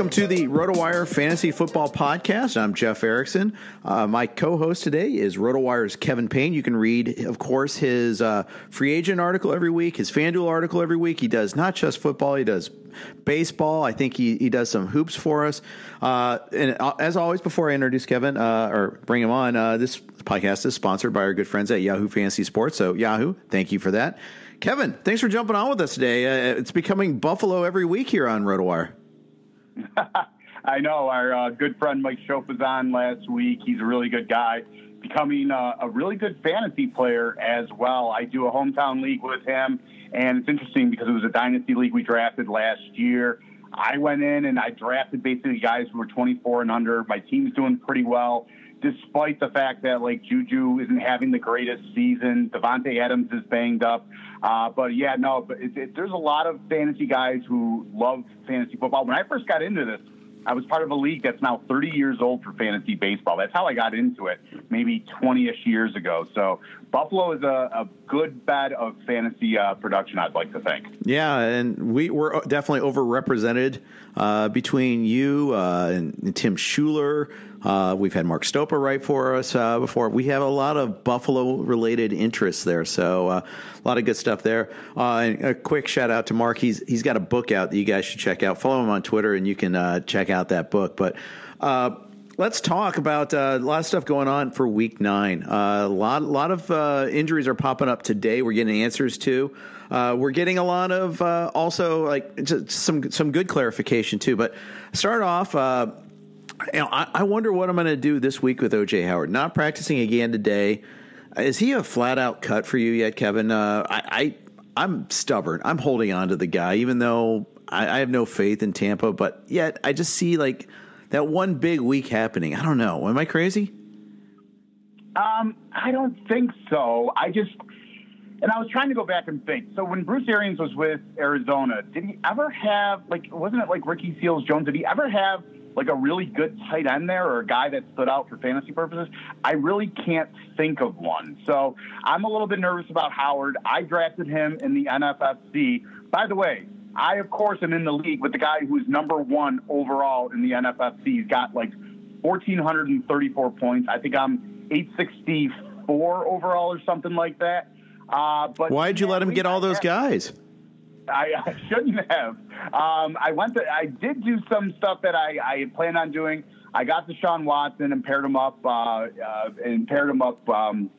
Welcome to the RotoWire Fantasy Football Podcast. I'm Jeff Erickson. Uh, my co-host today is RotoWire's Kevin Payne. You can read, of course, his uh, free agent article every week, his FanDuel article every week. He does not just football; he does baseball. I think he, he does some hoops for us. Uh, and uh, as always, before I introduce Kevin uh, or bring him on, uh, this podcast is sponsored by our good friends at Yahoo Fantasy Sports. So Yahoo, thank you for that. Kevin, thanks for jumping on with us today. it's becoming Buffalo every week here on RotoWire. I know our uh, good friend Mike Schopp was on last week. He's a really good guy, becoming uh, a really good fantasy player as well. I do a hometown league with him, and it's interesting because it was a dynasty league we drafted last year. I went in and I drafted basically guys who were 24 and under. My team's doing pretty well, despite the fact that like Juju isn't having the greatest season. Davante Adams is banged up. Uh, but yeah, no, but it, it, there's a lot of fantasy guys who love fantasy football. When I first got into this, I was part of a league that's now 30 years old for fantasy baseball. That's how I got into it, maybe 20-ish years ago. So Buffalo is a, a good bed of fantasy uh, production. I'd like to think. Yeah, and we were definitely overrepresented uh, between you uh, and, and, Tim Schuler. Uh, we've had Mark Stopa write for us uh, before. We have a lot of Buffalo-related interests there, so uh, a lot of good stuff there. and a quick shout out to Mark. He's he's got a book out that you guys should check out. Follow him on Twitter, and you can check out that book. But Let's talk about uh, a lot of stuff going on for Week Nine. Uh, a lot, lot of uh, injuries are popping up today. We're getting answers to. Uh, we're getting a lot of uh, also like some some good clarification too. But start off. Uh, you know, I, I wonder what I'm going to do this week with OJ Howard. Not practicing again today. Is he a flat out cut for you yet, Kevin? I, I I'm stubborn. I'm holding on to the guy, even though I, I have no faith in Tampa. But yet, I just see like that one big week happening. I don't know. Am I crazy? Um, I don't think so. I just and I was trying to go back and think. So when Bruce Arians was with Arizona, did he ever have like wasn't it like Ricky Seals Jones? Did he ever have like a really good tight end there or a guy that stood out for fantasy purposes? I really can't think of one. So I'm a little bit nervous about Howard. I drafted him in the NFFC. By the way, I of course am in the league with the guy who's number one overall in the NFFC. He's got like 1,434 points. I think I'm 864 overall or something like that. Uh, but why'd you let him get all those guys? I, I shouldn't have. Um, I went to, I did do some stuff that I, I planned on doing. I got to Sean Watson and paired him up, uh, uh, and paired him up um,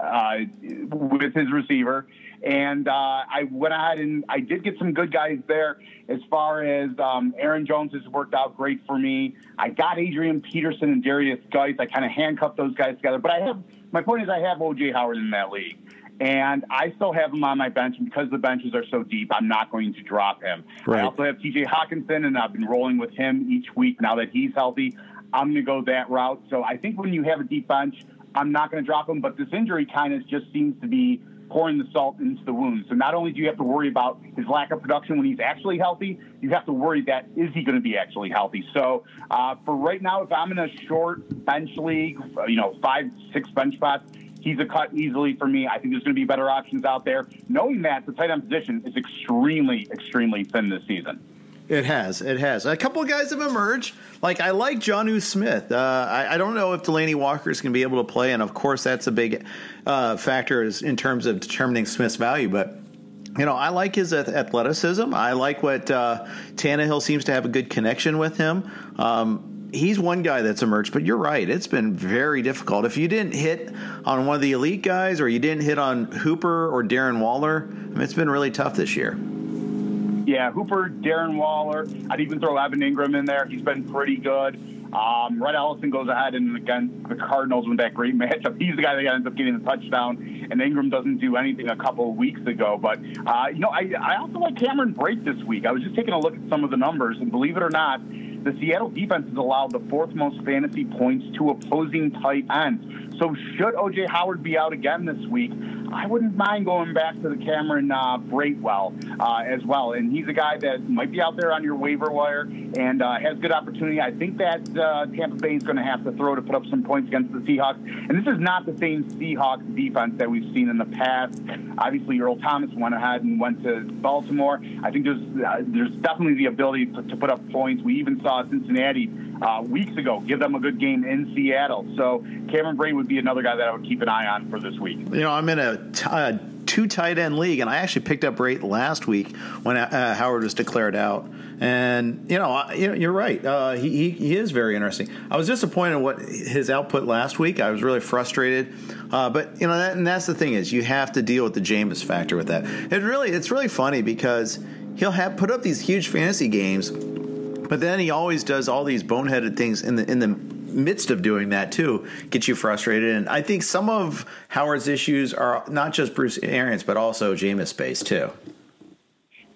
uh, with his receiver. And uh, I went ahead and I did get some good guys there. As far as um, Aaron Jones has worked out great for me. I got Adrian Peterson and Darius Guice. I kind of handcuffed those guys together. But I have my point is I have OJ Howard in that league. And I still have him on my bench. And because the benches are so deep, I'm not going to drop him. Right. I also have TJ Hockenson, and I've been rolling with him each week now that he's healthy. I'm going to go that route. So I think when you have a deep bench, I'm not going to drop him. But this injury kind of just seems to be pouring the salt into the wound. So not only do you have to worry about his lack of production when he's actually healthy, you have to worry that is he going to be actually healthy. So uh, for right now, if I'm in a short bench league, you know, five, six bench spots, he's a cut easily for me. I think there's going to be better options out there. Knowing that the tight end position is extremely, extremely thin this season. It has. It has. A couple of guys have emerged. Like I like Jonnu Smith. Uh, I, I, don't know if Delanie Walker is going to be able to play, and of course that's a big uh, factor in terms of determining Smith's value. But you know, I like his athleticism. I like what uh, Tannehill seems to have a good connection with him. Um, he's one guy that's emerged, but you're right. It's been very difficult. If you didn't hit on one of the elite guys or you didn't hit on Hooper or Darren Waller, I mean, it's been really tough this year. Yeah, Hooper, Darren Waller. I'd even throw Evan Engram in there. He's been pretty good. Um, Rhett Ellison goes ahead and again the Cardinals with that great matchup. He's the guy that ends up getting the touchdown, and Engram doesn't do anything a couple of weeks ago. But uh, you know, I, I also like Cameron Brate this week. I was just taking a look at some of the numbers, and believe it or not, the Seattle defense has allowed the fourth most fantasy points to opposing tight ends. So should OJ Howard be out again this week, I wouldn't mind going back to the Cameron uh, Bratewell uh, as well. And he's a guy that might be out there on your waiver wire and uh, has good opportunity. I think that uh, Tampa Bay is going to have to throw to put up some points against the Seahawks. And this is not the same Seahawks defense that we've seen in the past. Obviously, Earl Thomas went ahead and went to Baltimore. I think there's uh, there's definitely the ability to, to put up points. We even saw Cincinnati uh, weeks ago give them a good game in Seattle. So Cameron Brate would be another guy that I would keep an eye on for this week. You know, I'm in a t- uh, two tight end league, and I actually picked up Brate last week when uh, Howard was declared out. And you know, you're right. Uh, he, he, he is very interesting. I was disappointed what his output last week. I was really frustrated. Uh, but you know, that, and that's the thing is you have to deal with the Jameis factor with that. It really it's really funny because he'll have put up these huge fantasy games but then he always does all these boneheaded things in the in the midst of doing that too, gets you frustrated. And I think some of Howard's issues are not just Bruce Arians, but also Jameis Space too.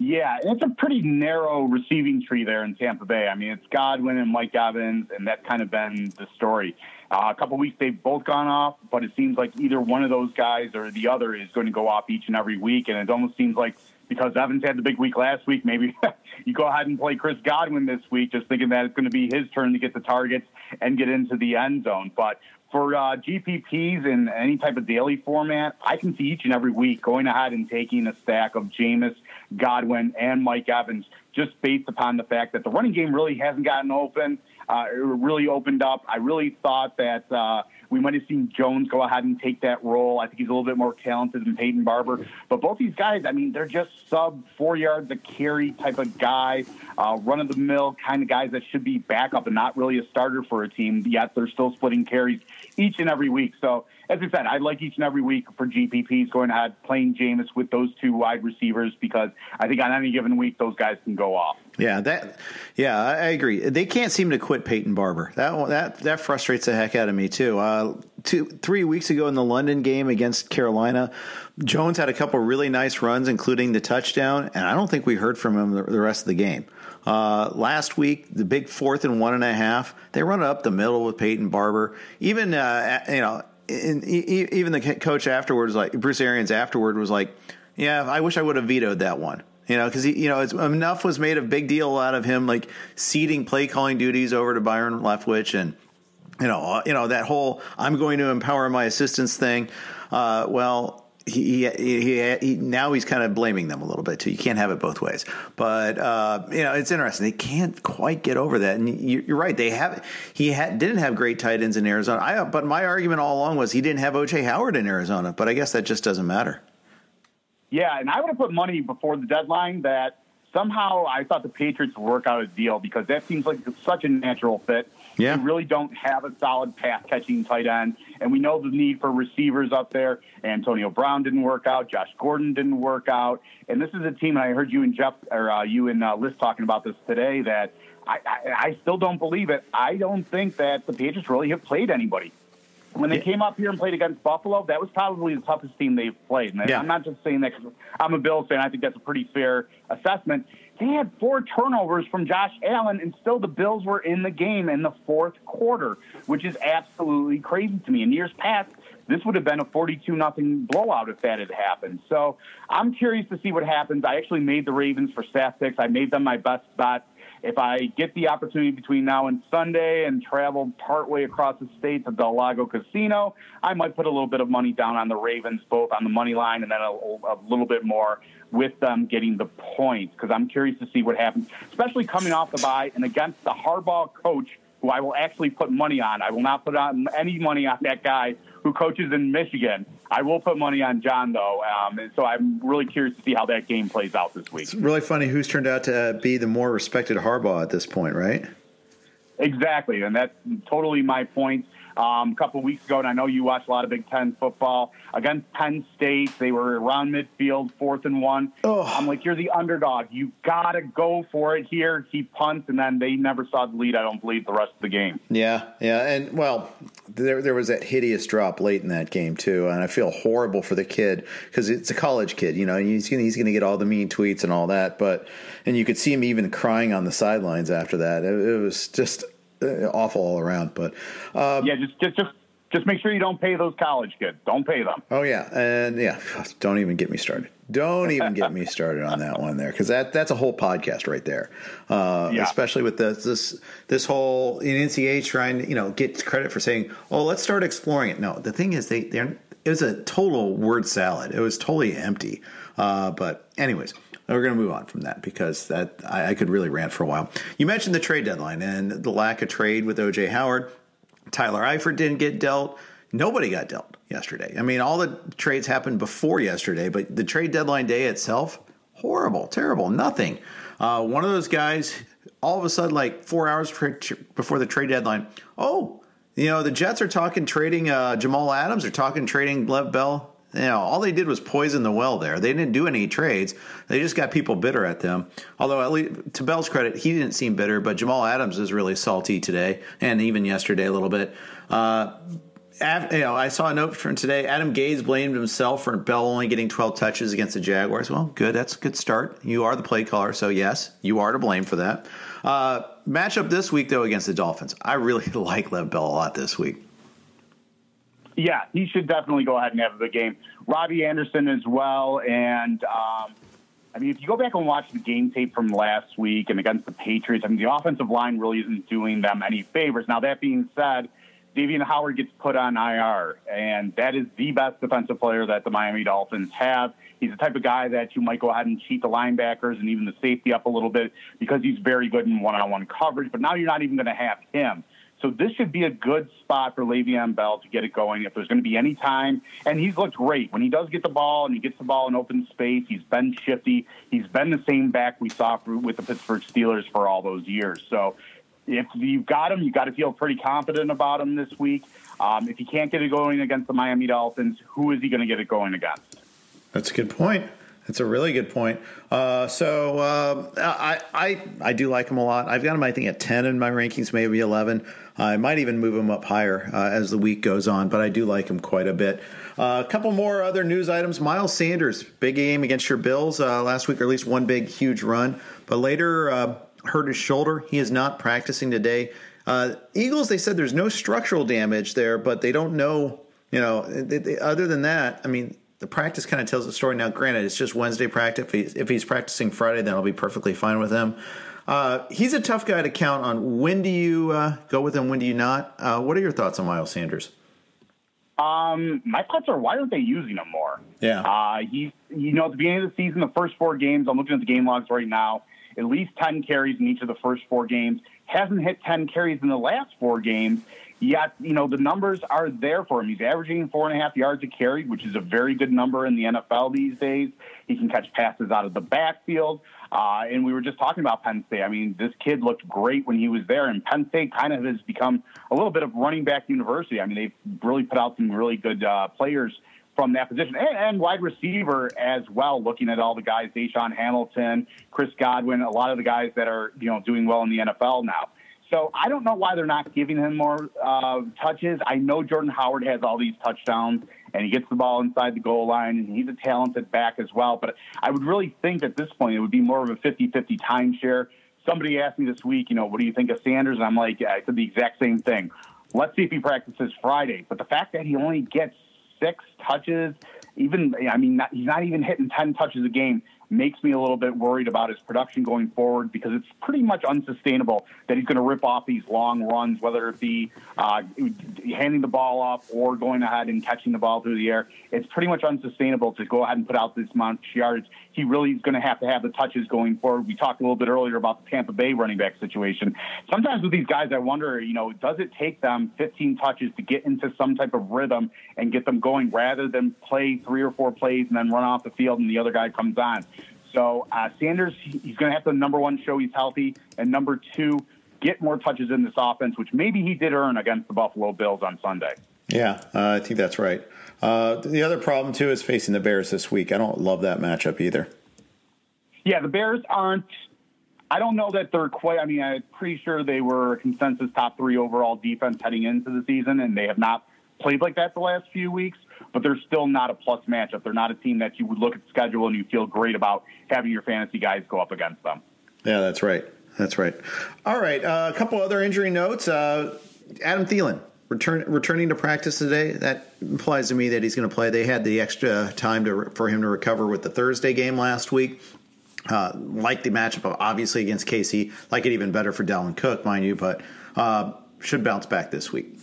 Yeah, it's a pretty narrow receiving tree there in Tampa Bay. I mean, it's Godwin and Mike Evans, and that's kind of been the story. Uh, a couple weeks they've both gone off, but it seems like either one of those guys or the other is going to go off each and every week, and it almost seems like because Evans had the big week last week, maybe you go ahead and play Chris Godwin this week, just thinking that it's going to be his turn to get the targets and get into the end zone. But for uh, GPPs in any type of daily format, I can see each and every week going ahead and taking a stack of Jameis, Godwin, and Mike Evans, just based upon the fact that the running game really hasn't gotten open. Uh, it really opened up. I really thought that. Uh, we might have seen Jones go ahead and take that role. I think he's a little bit more talented than Peyton Barber. But both these guys, I mean, they're just sub four yards a carry type of guy, uh, run of the mill kind of guys that should be backup and not really a starter for a team. Yet they're still splitting carries each and every week. So as I said, I like each and every week for GPPs going ahead playing Jameis with those two wide receivers because I think on any given week those guys can go off. Yeah, that. Yeah, I agree. They can't seem to quit Peyton Barber. That that that frustrates the heck out of me too. Uh, two, three weeks ago in the London game against Carolina, Jones had a couple really nice runs, including the touchdown, and I don't think we heard from him the, the rest of the game. Uh, last week, the big fourth and one and a half, they run it up the middle with Peyton Barber. Even uh, you know and even the coach afterwards, like Bruce Arians afterward, was like, "Yeah, I wish I would have vetoed that one." You know, because you know, enough was made a big deal out of him, like ceding play calling duties over to Byron Leftwich, and you know, uh, you know that whole "I'm going to empower my assistants" thing. Uh, well, he, he, he, he, now he's kind of blaming them a little bit too. You can't have it both ways. But uh, you know, it's interesting. They can't quite get over that. And you, are right. They have he ha- didn't have great tight ends in Arizona. I, but my argument all along was he didn't have OJ Howard in Arizona. But I guess that just doesn't matter. Yeah, and I would have put money before the deadline that somehow I thought the Patriots would work out a deal because that seems like such a natural fit. Yeah. We really don't have a solid pass catching tight end. And we know the need for receivers up there. Antonio Brown didn't work out. Josh Gordon didn't work out. And this is a team, and I heard you and Jeff, or uh, you and uh, Liz talking about this today, that I, I, I still don't believe it. I don't think that the Patriots really have played anybody. When they came up here and played against Buffalo, that was probably the toughest team they've played. And yeah. I'm not just saying that because I'm a Bills fan. I think that's a pretty fair assessment. They had four turnovers from Josh Allen, and still the Bills were in the game in the fourth quarter, which is absolutely crazy to me. In years past, this would have been a 42 nothing blowout if that had happened. So I'm curious to see what happens. I actually made the Ravens for staff picks. I made them my best bet. If I get the opportunity between now and Sunday and travel partway across the state to Del Lago Casino, I might put a little bit of money down on the Ravens, both on the money line and then a, a little bit more with them getting the points because I'm curious to see what happens, especially coming off the bye and against the Harbaugh coach who I will actually put money on. I will not put on any money on that guy who coaches in Michigan. I will put money on John though, um, and so I'm really curious to see how that game plays out this week. It's really funny who's turned out to be the more respected Harbaugh at this point, right? Exactly, and that's totally my point um, a couple of weeks ago, and I know you watch a lot of Big Ten football against Penn State. They were around midfield, fourth and one. Oh. I'm like, you're the underdog. You gotta go for it here. He punts, and then they never saw the lead. I don't believe the rest of the game. Yeah, yeah, and well, there there was that hideous drop late in that game too, and I feel horrible for the kid because it's a college kid. You know, he's gonna he's gonna get all the mean tweets and all that, but and you could see him even crying on the sidelines after that. It, it was just awful all around. But um, yeah, just just just just make sure you don't pay those college kids. Don't pay them. Oh yeah, and yeah, don't even get me started. Don't even get me started on that one there because that that's a whole podcast right there. Uh, yeah. Especially with this this this whole in NCAA trying to you know get credit for saying, oh, let's start exploring it. No, the thing is they they it was a total word salad. It was totally empty. Uh, but anyways we're going to move on from that because that I, I, could really rant for a while. You mentioned the trade deadline and the lack of trade with OJ Howard. Tyler Eifert didn't get dealt. Nobody got dealt yesterday. I mean, all the trades happened before yesterday, but the trade deadline day itself, horrible, terrible, nothing. Uh, one of those guys, all of a sudden, like four hours before the trade deadline, oh, you know, the Jets are talking trading uh, Jamal Adams, they're talking trading Lev Bell you know, all they did was poison the well there. They didn't do any trades. They just got people bitter at them. Although, at least to Bell's credit, he didn't seem bitter, but Jamal Adams is really salty today and even yesterday a little bit. Uh, you know, I saw a note from today. Adam Gase blamed himself for Bell only getting 12 touches against the Jaguars. Well, good. That's a good start. You are the play caller, so yes, you are to blame for that. Uh, matchup this week, though, against the Dolphins. I really like Lev Bell a lot this week. Yeah, he should definitely go ahead and have a good game. Robbie Anderson as well. And, um, I mean, if you go back and watch the game tape from last week and against the Patriots, I mean, the offensive line really isn't doing them any favors. Now, that being said, Xavier Howard gets put on IR, and that is the best defensive player that the Miami Dolphins have. He's the type of guy that you might go ahead and cheat the linebackers and even the safety up a little bit because he's very good in one on one coverage, but now you're not even going to have him. So this should be a good spot for Le'Veon Bell to get it going if there's going to be any time. And he's looked great when he does get the ball and he gets the ball in open space. He's been shifty. He's been the same back we saw with the Pittsburgh Steelers for all those years. So if you've got him, you've got to feel pretty confident about him this week. Um, if he can't get it going against the Miami Dolphins, who is he going to get it going against? That's a good point. That's a really good point. Uh, so uh, I, I I do like him a lot. I've got him, I think, at ten in my rankings, maybe eleven. I might even move him up higher uh, as the week goes on, but I do like him quite a bit. Uh, a couple more other news items. Miles Sanders, big game against your Bills uh, last week, or at least one big, huge run, but later uh, hurt his shoulder. He is not practicing today. Eagles, they said there's no structural damage there, but they don't know you know, other than that, I mean, the practice kind of tells the story. Now, granted, it's just Wednesday practice. If he's, if he's practicing Friday, then I'll be perfectly fine with him. Uh, he's a tough guy to count on. When do you uh, go with him? When do you not? Uh, what are your thoughts on Miles Sanders? Um, my thoughts are why aren't they using him more? Yeah. Uh, he's, you know, at the beginning of the season, the first four games, I'm looking at the game logs right now, at least 10 carries in each of the first four games. Hasn't hit 10 carries in the last four games. Yet, you know, the numbers are there for him. He's averaging four and a half yards a carry, which is a very good number in the NFL these days. He can catch passes out of the backfield. Uh, and we were just talking about Penn State. I mean, this kid looked great when he was there, and Penn State kind of has become a little bit of running back university. I mean, they've really put out some really good uh, players from that position and, and, wide receiver as well. Looking at all the guys, DaeSean Hamilton, Chris Godwin, a lot of the guys that are you know doing well in the NFL now. So I don't know why they're not giving him more uh, touches. I know Jordan Howard has all these touchdowns and he gets the ball inside the goal line and he's a talented back as well. But I would really think at this point it would be more of a 50 50 timeshare. Somebody asked me this week, you know, what do you think of Sanders? And I'm like, I said the exact same thing. Let's see if he practices Friday. But the fact that he only gets six touches, even, I mean, not, he's not even hitting 10 touches a game makes me a little bit worried about his production going forward because it's pretty much unsustainable that he's going to rip off these long runs, whether it be uh, handing the ball off or going ahead and catching the ball through the air. It's pretty much unsustainable to go ahead and put out this much yards. He really is going to have to have the touches going forward. We talked a little bit earlier about the Tampa Bay running back situation. Sometimes with these guys, I wonder, you know, does it take them 15 touches to get into some type of rhythm and get them going rather than play three or four plays and then run off the field and the other guy comes on? So uh, Sanders, he's going to have to number one show he's healthy, and number two, get more touches in this offense, which maybe he did earn against the Buffalo Bills on Sunday. Yeah, uh, I think that's right. Uh, the other problem too is facing the Bears this week. I don't love that matchup either. Yeah, the Bears aren't. I don't know that they're quite. I mean, I'm pretty sure they were a consensus top three overall defense heading into the season, and they have not played like that the last few weeks but they're still not a plus matchup. They're not a team that you would look at the schedule and you feel great about having your fantasy guys go up against them. Yeah, that's right. That's right. All right, uh, a couple other injury notes. Uh, Adam Thielen return, returning to practice today. That implies to me that he's going to play. They had the extra time to, for him to recover with the Thursday game last week. Uh, like the matchup, obviously against Casey. Like it even better for Dalvin Cook, mind you, but uh, should bounce back this week.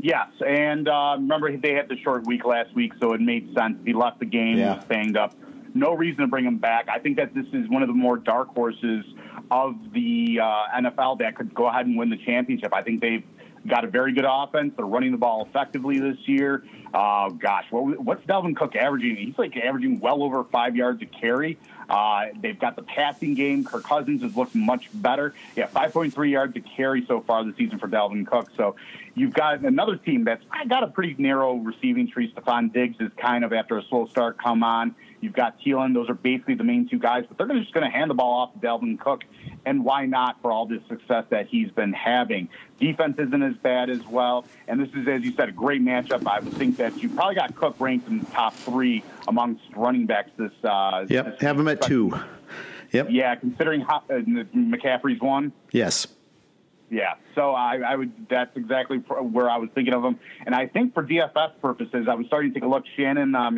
Yes, and uh, remember they had the short week last week, so it made sense. He left the game, yeah. was banged up. No reason to bring him back. I think that this is one of the more dark horses of the uh, NFL that could go ahead and win the championship. I think they've got a very good offense. They're running the ball effectively this year. Uh, gosh, what, what's Dalvin Cook averaging? He's like averaging well over five yards a carry. Uh, they've got the passing game. Kirk Cousins has looked much better. Yeah, 5.3 yards to carry so far this season for Dalvin Cook. So you've got another team that's got a pretty narrow receiving tree. Stefon Diggs is kind of after a slow start come on. You've got Thielen. Those are basically the main two guys, but they're just going to hand the ball off to Dalvin Cook. And why not for all this success that he's been having? Defense isn't as bad as well. And this is, as you said, a great matchup. I would think that you probably got Cook ranked in the top three amongst running backs this. Uh, yep, this have him at two. Yep. Yeah, considering how, uh, McCaffrey's one. Yes. Yeah, so I, I, would. That's exactly where I was thinking of him, and I think for DFS purposes, I was starting to take a look. Shannon uh,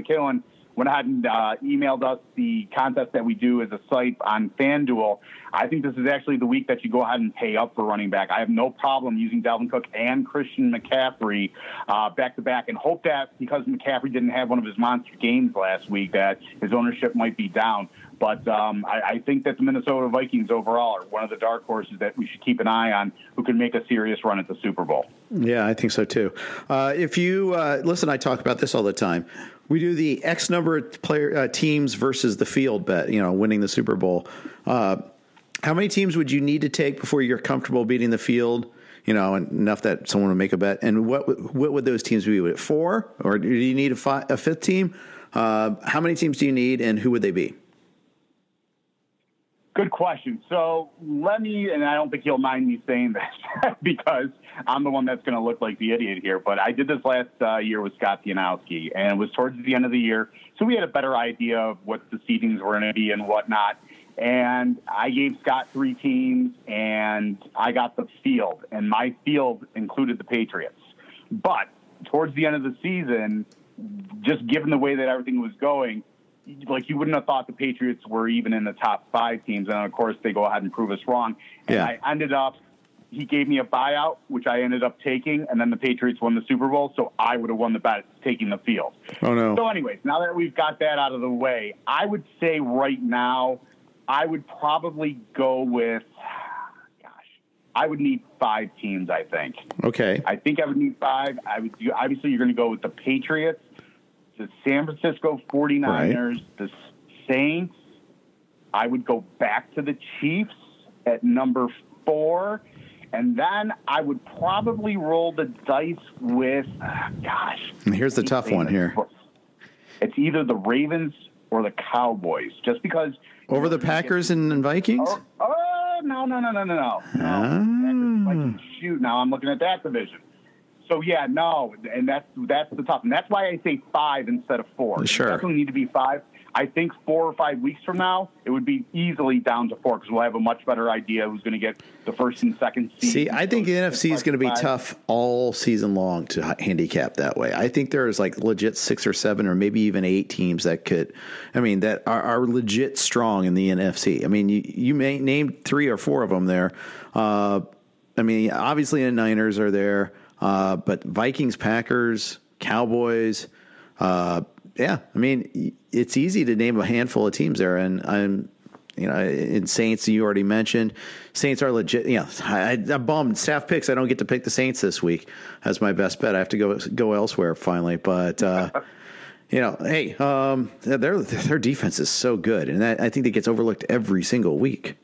went ahead and uh, emailed us the contest that we do as a site on FanDuel. I think this is actually the week that you go ahead and pay up for running back. I have no problem using Dalvin Cook and Christian McCaffrey uh, back to back, and hope that because McCaffrey didn't have one of his monster games last week, that his ownership might be down. But um, I, I, think that the Minnesota Vikings overall are one of the dark horses that we should keep an eye on who can make a serious run at the Super Bowl. Yeah, I think so too. Uh, if you uh, listen, I talk about this all the time. We do the X number of player uh, teams versus the field bet. You know, winning the Super Bowl. Uh, how many teams would you need to take before you're comfortable beating the field? You know, enough that someone would make a bet. And what what would those teams be? Would it four, or do you need a, five, a fifth team? Uh, how many teams do you need, and who would they be? Good question. So let me, and I don't think you'll mind me saying this because I'm the one that's going to look like the idiot here. But I did this last uh, year with Scott Pianowski, and it was towards the end of the year, so we had a better idea of what the seedings were going to be and whatnot. And I gave Scott three teams, and I got the field, and my field included the Patriots. But towards the end of the season, just given the way that everything was going, like you wouldn't have thought the Patriots were even in the top five teams, and of course they go ahead and prove us wrong. And Yeah. I ended up. He gave me a buyout, which I ended up taking, and then the Patriots won the Super Bowl, so I would have won the bet taking the field. Oh no. So, anyways, now that we've got that out of the way, I would say right now, I would probably go with, gosh, I would need five teams. I think. Okay. I think I would need five. I would. Obviously, you're going to go with the Patriots, the San Francisco 49ers, the Saints. I would go back to the Chiefs at number four. And then I would probably roll the dice with, ah, gosh. And here's the tough one here. It's either the Ravens or the Cowboys, just because. Over the Packers and, and Vikings? Oh, oh no no no no no no no! Ah. Shoot, now I'm looking at that division. So yeah, no, and that's that's the tough, and that's why I say five instead of four. Sure. it definitely need to be five. I think four or five weeks from now, it would be easily down to four because we'll have a much better idea who's going to get the first and second seed. See, I think the NFC is going to be tough all season long to handicap that way. I think there's like legit six or seven or maybe even eight teams that could, I mean, that are, are legit strong in the NFC. I mean, you, you may name three or four of them there. Uh, I mean, obviously the Niners are there, uh, but Vikings, Packers, Cowboys, uh, yeah, I mean, it's easy to name a handful of teams there, and I'm you know, in Saints, you already mentioned. Saints are legit. Know, I, I'm bummed. Staff picks. I don't get to pick the Saints this week as my best bet. I have to go go elsewhere finally. But uh, you know, hey, um, their their defense is so good, and that, I think that gets overlooked every single week.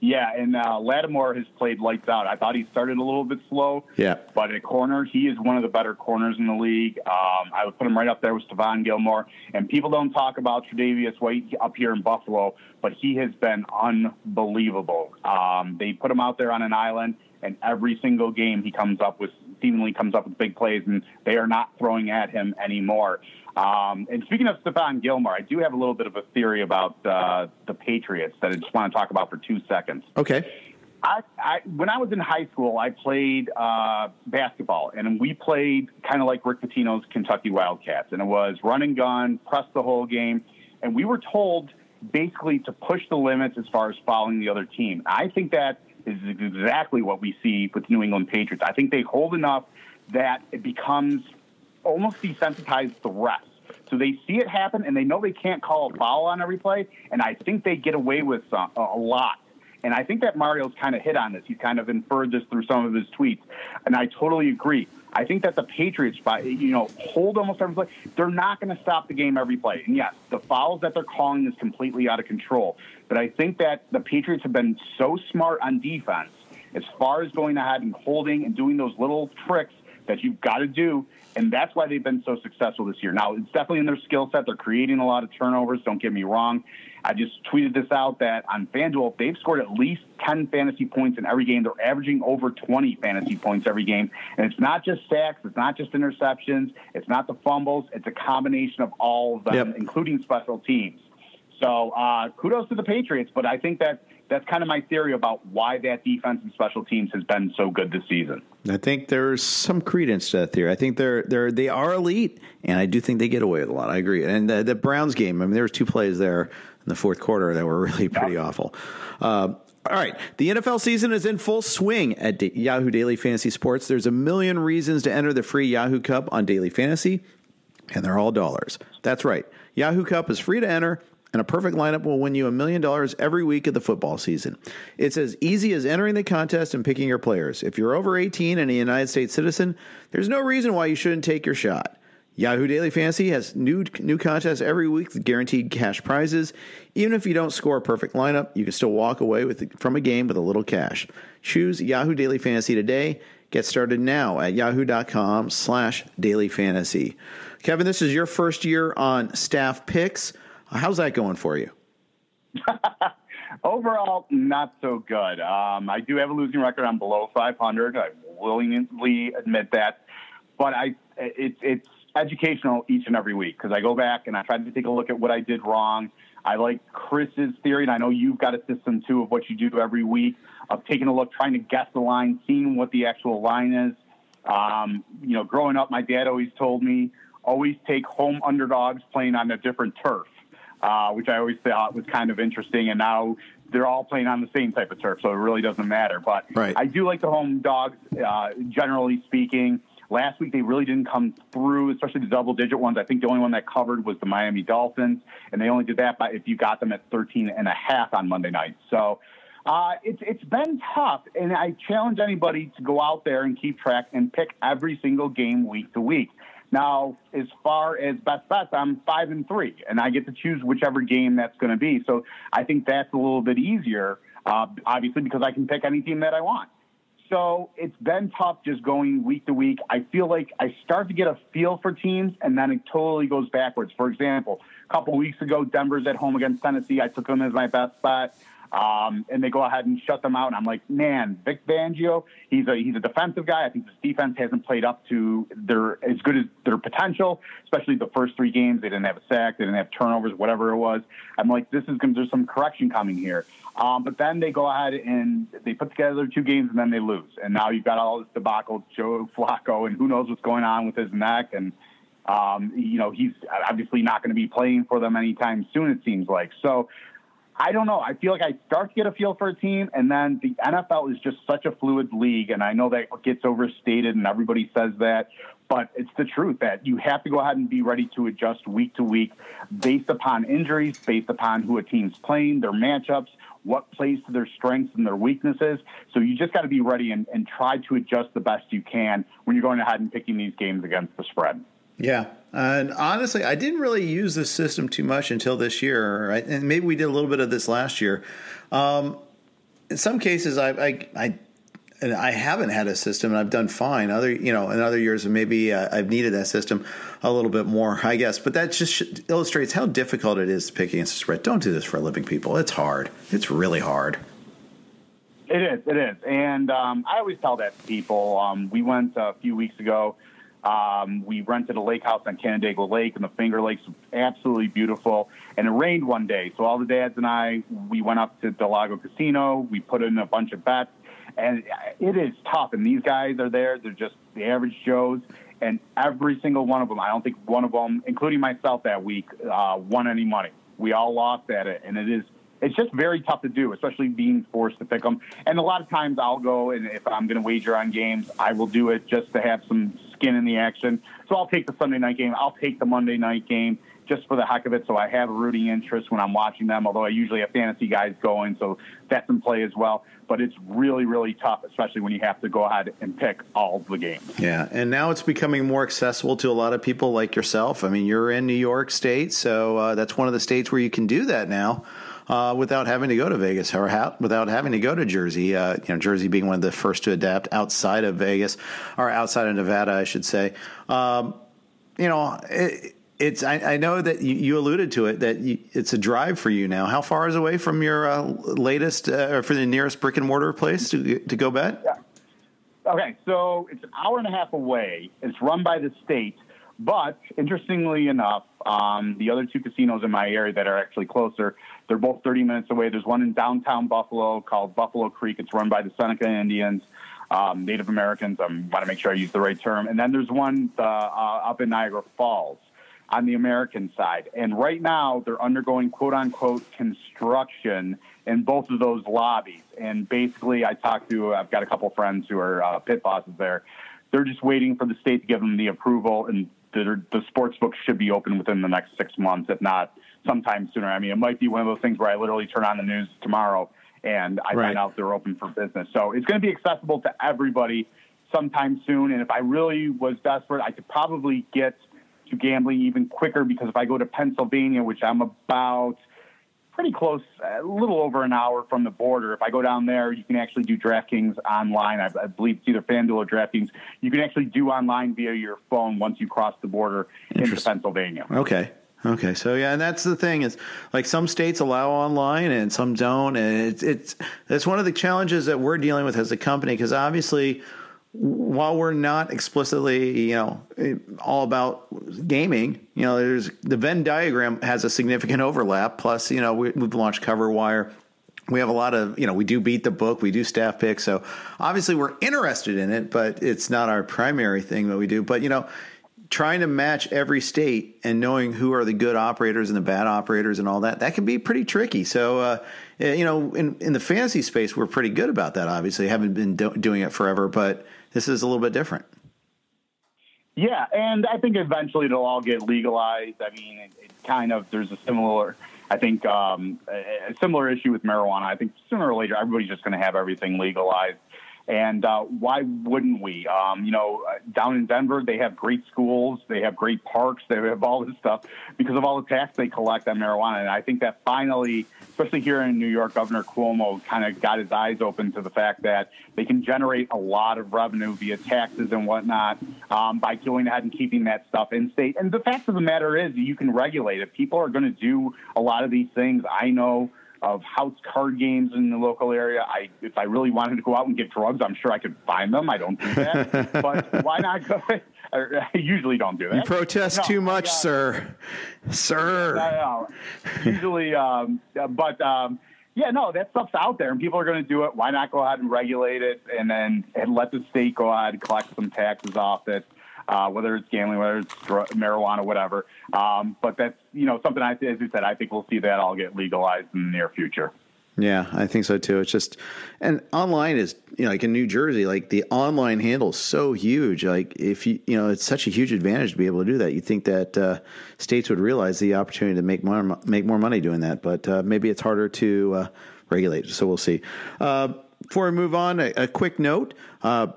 Yeah, and uh, Lattimore has played lights out. I thought he started a little bit slow. Yeah. But at corner, he is one of the better corners in the league. Um, I would put him right up there with Stephon Gilmore. And people don't talk about Tre'Davious White up here in Buffalo, but he has been unbelievable. Um, they put him out there on an island, and every single game he comes up with, seemingly comes up with big plays, and they are not throwing at him anymore. Um, and speaking of Stephon Gilmore, I do have a little bit of a theory about uh, the Patriots that I just want to talk about for two seconds. Okay. I, I when I was in high school, I played uh, basketball, and we played kind of like Rick Pitino's Kentucky Wildcats, and it was run and gun, press the whole game, and we were told basically to push the limits as far as following the other team. I think that is exactly what we see with the New England Patriots. I think they hold enough that it becomes almost desensitized the rest. So they see it happen, and they know they can't call a foul on every play, and I think they get away with some, a lot. And I think that Mario's kind of hit on this. He's kind of inferred this through some of his tweets, and I totally agree. I think that the Patriots, by you know, hold almost every play. They're not going to stop the game every play. And yes, the fouls that they're calling is completely out of control. But I think that the Patriots have been so smart on defense as far as going ahead and holding and doing those little tricks that you've got to do. And that's why they've been so successful this year. Now, it's definitely in their skill set. They're creating a lot of turnovers. Don't get me wrong. I just tweeted this out that on FanDuel, they've scored at least 10 fantasy points in every game. They're averaging over 20 fantasy points every game. And it's not just sacks, it's not just interceptions, it's not the fumbles, it's a combination of all of them, Yep. including special teams. So uh, kudos to the Patriots, but I think that that's kind of my theory about why that defense and special teams has been so good this season. I think there's some credence to that theory. I think they're they're they are elite, and I do think they get away with a lot. I agree. And the, the Browns game, I mean, there was two plays there in the fourth quarter that were really pretty awful. Uh, all right, the NFL season is in full swing at Da- Yahoo Daily Fantasy Sports. There's a million reasons to enter the free Yahoo Cup on Daily Fantasy, and they're all dollars. That's right. Yahoo Cup is free to enter, and a perfect lineup will win you a million dollars every week of the football season. It's as easy as entering the contest and picking your players. If you're over 18 and a United States citizen, there's no reason why you shouldn't take your shot. Yahoo Daily Fantasy has new new contests every week with guaranteed cash prizes. Even if you don't score a perfect lineup, you can still walk away with from a game with a little cash. Choose Yahoo Daily Fantasy today. Get started now at yahoo.com slash daily fantasy. Kevin, this is your first year on staff picks. How's that going for you? Overall, not so good. Um, I do have a losing record. I'm below 500. I willingly admit that, but I it's it's educational each and every week because I go back and I try to take a look at what I did wrong. I like Chris's theory, and I know you've got a system too of what you do every week of taking a look, trying to guess the line, seeing what the actual line is. Um, you know, growing up, my dad always told me always take home underdogs playing on a different turf, uh, which I always thought was kind of interesting. And now they're all playing on the same type of turf, so it really doesn't matter. But right. I do like the home dogs, uh, generally speaking. Last week they really didn't come through, especially the double digit ones. I think the only one that covered was the Miami Dolphins, and they only did that by if you got them at 13 and a half on Monday night. So uh, it's it's been tough, and I challenge anybody to go out there and keep track and pick every single game week to week. Now, as far as best bets, I'm five and three, and I get to choose whichever game that's going to be. So I think that's a little bit easier, uh, obviously, because I can pick any team that I want. So it's been tough just going week to week. I feel like I start to get a feel for teams, and then it totally goes backwards. For example, a couple weeks ago, Denver's at home against Tennessee. I took them as my best bet. Um, and they go ahead and shut them out. And I'm like, man, Vic Fangio, he's a he's a defensive guy. I think this defense hasn't played up to their as good as their potential, especially the first three games. They didn't have a sack, they didn't have turnovers, whatever it was. I'm like, this is going there's some correction coming here. Um, but then they go ahead and they put together two games and then they lose. And now you've got all this debacle, Joe Flacco, and who knows what's going on with his neck. And, um, you know, he's obviously not going to be playing for them anytime soon, it seems like. So I don't know. I feel like I start to get a feel for a team, and then the NFL is just such a fluid league, and I know that gets overstated, and everybody says that, but it's the truth that you have to go ahead and be ready to adjust week to week based upon injuries, based upon who a team's playing, their matchups, what plays to their strengths and their weaknesses. So you just got to be ready and, and try to adjust the best you can when you're going ahead and picking these games against the spread. Yeah. And honestly, I didn't really use this system too much until this year, right? And maybe we did a little bit of this last year. Um, in some cases, I, I, I, and I haven't had a system, and I've done fine. Other, you know, in other years, maybe uh, I've needed that system a little bit more, I guess. But that just illustrates how difficult it is to pick against spread. Don't do this for a living, people. It's hard. It's really hard. It is. It is. And um, I always tell that to people. Um, we went a few weeks ago um, we rented a lake house on Canandaigua Lake, and the Finger Lakes absolutely beautiful. And it rained one day, so all the dads and I we went up to Del Lago Casino. We put in a bunch of bets, and it is tough. And these guys are there; they're just the average Joes. And every single one of them, I don't think one of them, including myself that week, uh, won any money. We all lost at it, and it is it's just very tough to do, especially being forced to pick them. And a lot of times I'll go and if I'm going to wager on games, I will do it just to have some skin in the action. So I'll take the Sunday night game. I'll take the Monday night game just for the heck of it. So I have a rooting interest when I'm watching them, although I usually have fantasy guys going. So that's in play as well. But it's really, really tough, especially when you have to go ahead and pick all the games. Yeah. And now it's becoming more accessible to a lot of people like yourself. I mean, you're in New York State. So uh, that's one of the states where you can do that now uh, without having to go to Vegas or ha- without having to go to Jersey. Uh, you know, Jersey being one of the first to adapt outside of Vegas or outside of Nevada, I should say. Um, you know, it, it's I, I, know that you, you, alluded to it that you, it's a drive for you now. How far is away from your uh, latest uh, or for the nearest brick and mortar place to to go bet? Yeah. Okay, so it's an hour and a half away. It's run by the state, but interestingly enough, um, the other two casinos in my area that are actually closer they're both 30 minutes away. There's one in downtown Buffalo called Buffalo Creek. It's run by the Seneca Indians, um, Native Americans. I want to make sure I use the right term. And then there's one uh, uh, up in Niagara Falls on the American side. And right now, they're undergoing quote unquote construction in both of those lobbies. And basically, I talked to, I've got a couple friends who are uh, pit bosses there. They're just waiting for the state to give them the approval, and the, the sports book should be open within the next six months, if not sometime sooner. I mean, it might be one of those things where I literally turn on the news tomorrow and I right. find out they're open for business. So it's going to be accessible to everybody sometime soon. And if I really was desperate, I could probably get to gambling even quicker because if I go to Pennsylvania, which I'm about pretty close, a little over an hour from the border. If I go down there, you can actually do DraftKings online. I, I believe it's either FanDuel or DraftKings. You can actually do online via your phone once you cross the border into Pennsylvania. Okay. Okay, so yeah, and that's the thing is like some states allow online and some don't, and it's it's it's one of the challenges that we're dealing with as a company because obviously, while we're not explicitly you know all about gaming, you know, there's the Venn diagram has a significant overlap. Plus, you know, we, we've launched CoverWire we have a lot of you know we do beat the book we do staff picks so obviously we're interested in it but it's not our primary thing that we do but you know trying to match every state and knowing who are the good operators and the bad operators and all that that can be pretty tricky so uh, you know in, in the fantasy space we're pretty good about that obviously haven't been do- doing it forever but this is a little bit different yeah and i think eventually it'll all get legalized i mean it, it kind of there's a similar I think um, a similar issue with marijuana. I think sooner or later everybody's just going to have everything legalized. And uh, why wouldn't we? Um, you know, uh, down in Denver, they have great schools, they have great parks, they have all this stuff because of all the tax they collect on marijuana. And I think that finally, especially here in New York, Governor Cuomo kind of got his eyes open to the fact that they can generate a lot of revenue via taxes and whatnot um, by going ahead and keeping that stuff in state. And the fact of the matter is, you can regulate it. People are going to do a lot of these things. I know of house card games in the local area. I, if I really wanted to go out and get drugs, I'm sure I could find them. I don't do that, but why not go? I usually don't do that. You protest no, too much, sir. Sir. I, usually, um, but um, yeah, no, that stuff's out there, and people are going to do it. Why not go ahead and regulate it, and then and let the state go ahead and collect some taxes off it uh, whether it's gambling, whether it's dr- marijuana, whatever. Um, but that's you know something I, as you said, I think we'll see that all get legalized in the near future. Yeah, I think so too. It's just, and online is, you know, like in New Jersey, like the online handle is so huge. Like if you, you know, it's such a huge advantage to be able to do that. You think that uh, states would realize the opportunity to make more, make more money doing that, but uh, maybe it's harder to uh, regulate. So we'll see. Uh, before we move on, a, a quick note: uh,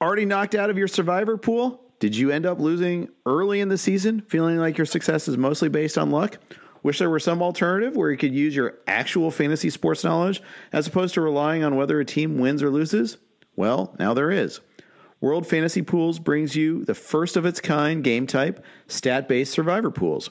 already knocked out of your survivor pool. Did you end up losing early in the season, feeling like your success is mostly based on luck? Wish there were some alternative where you could use your actual fantasy sports knowledge as opposed to relying on whether a team wins or loses? Well, now there is. World Fantasy Pools brings you the first of its kind game type, stat based survivor pools.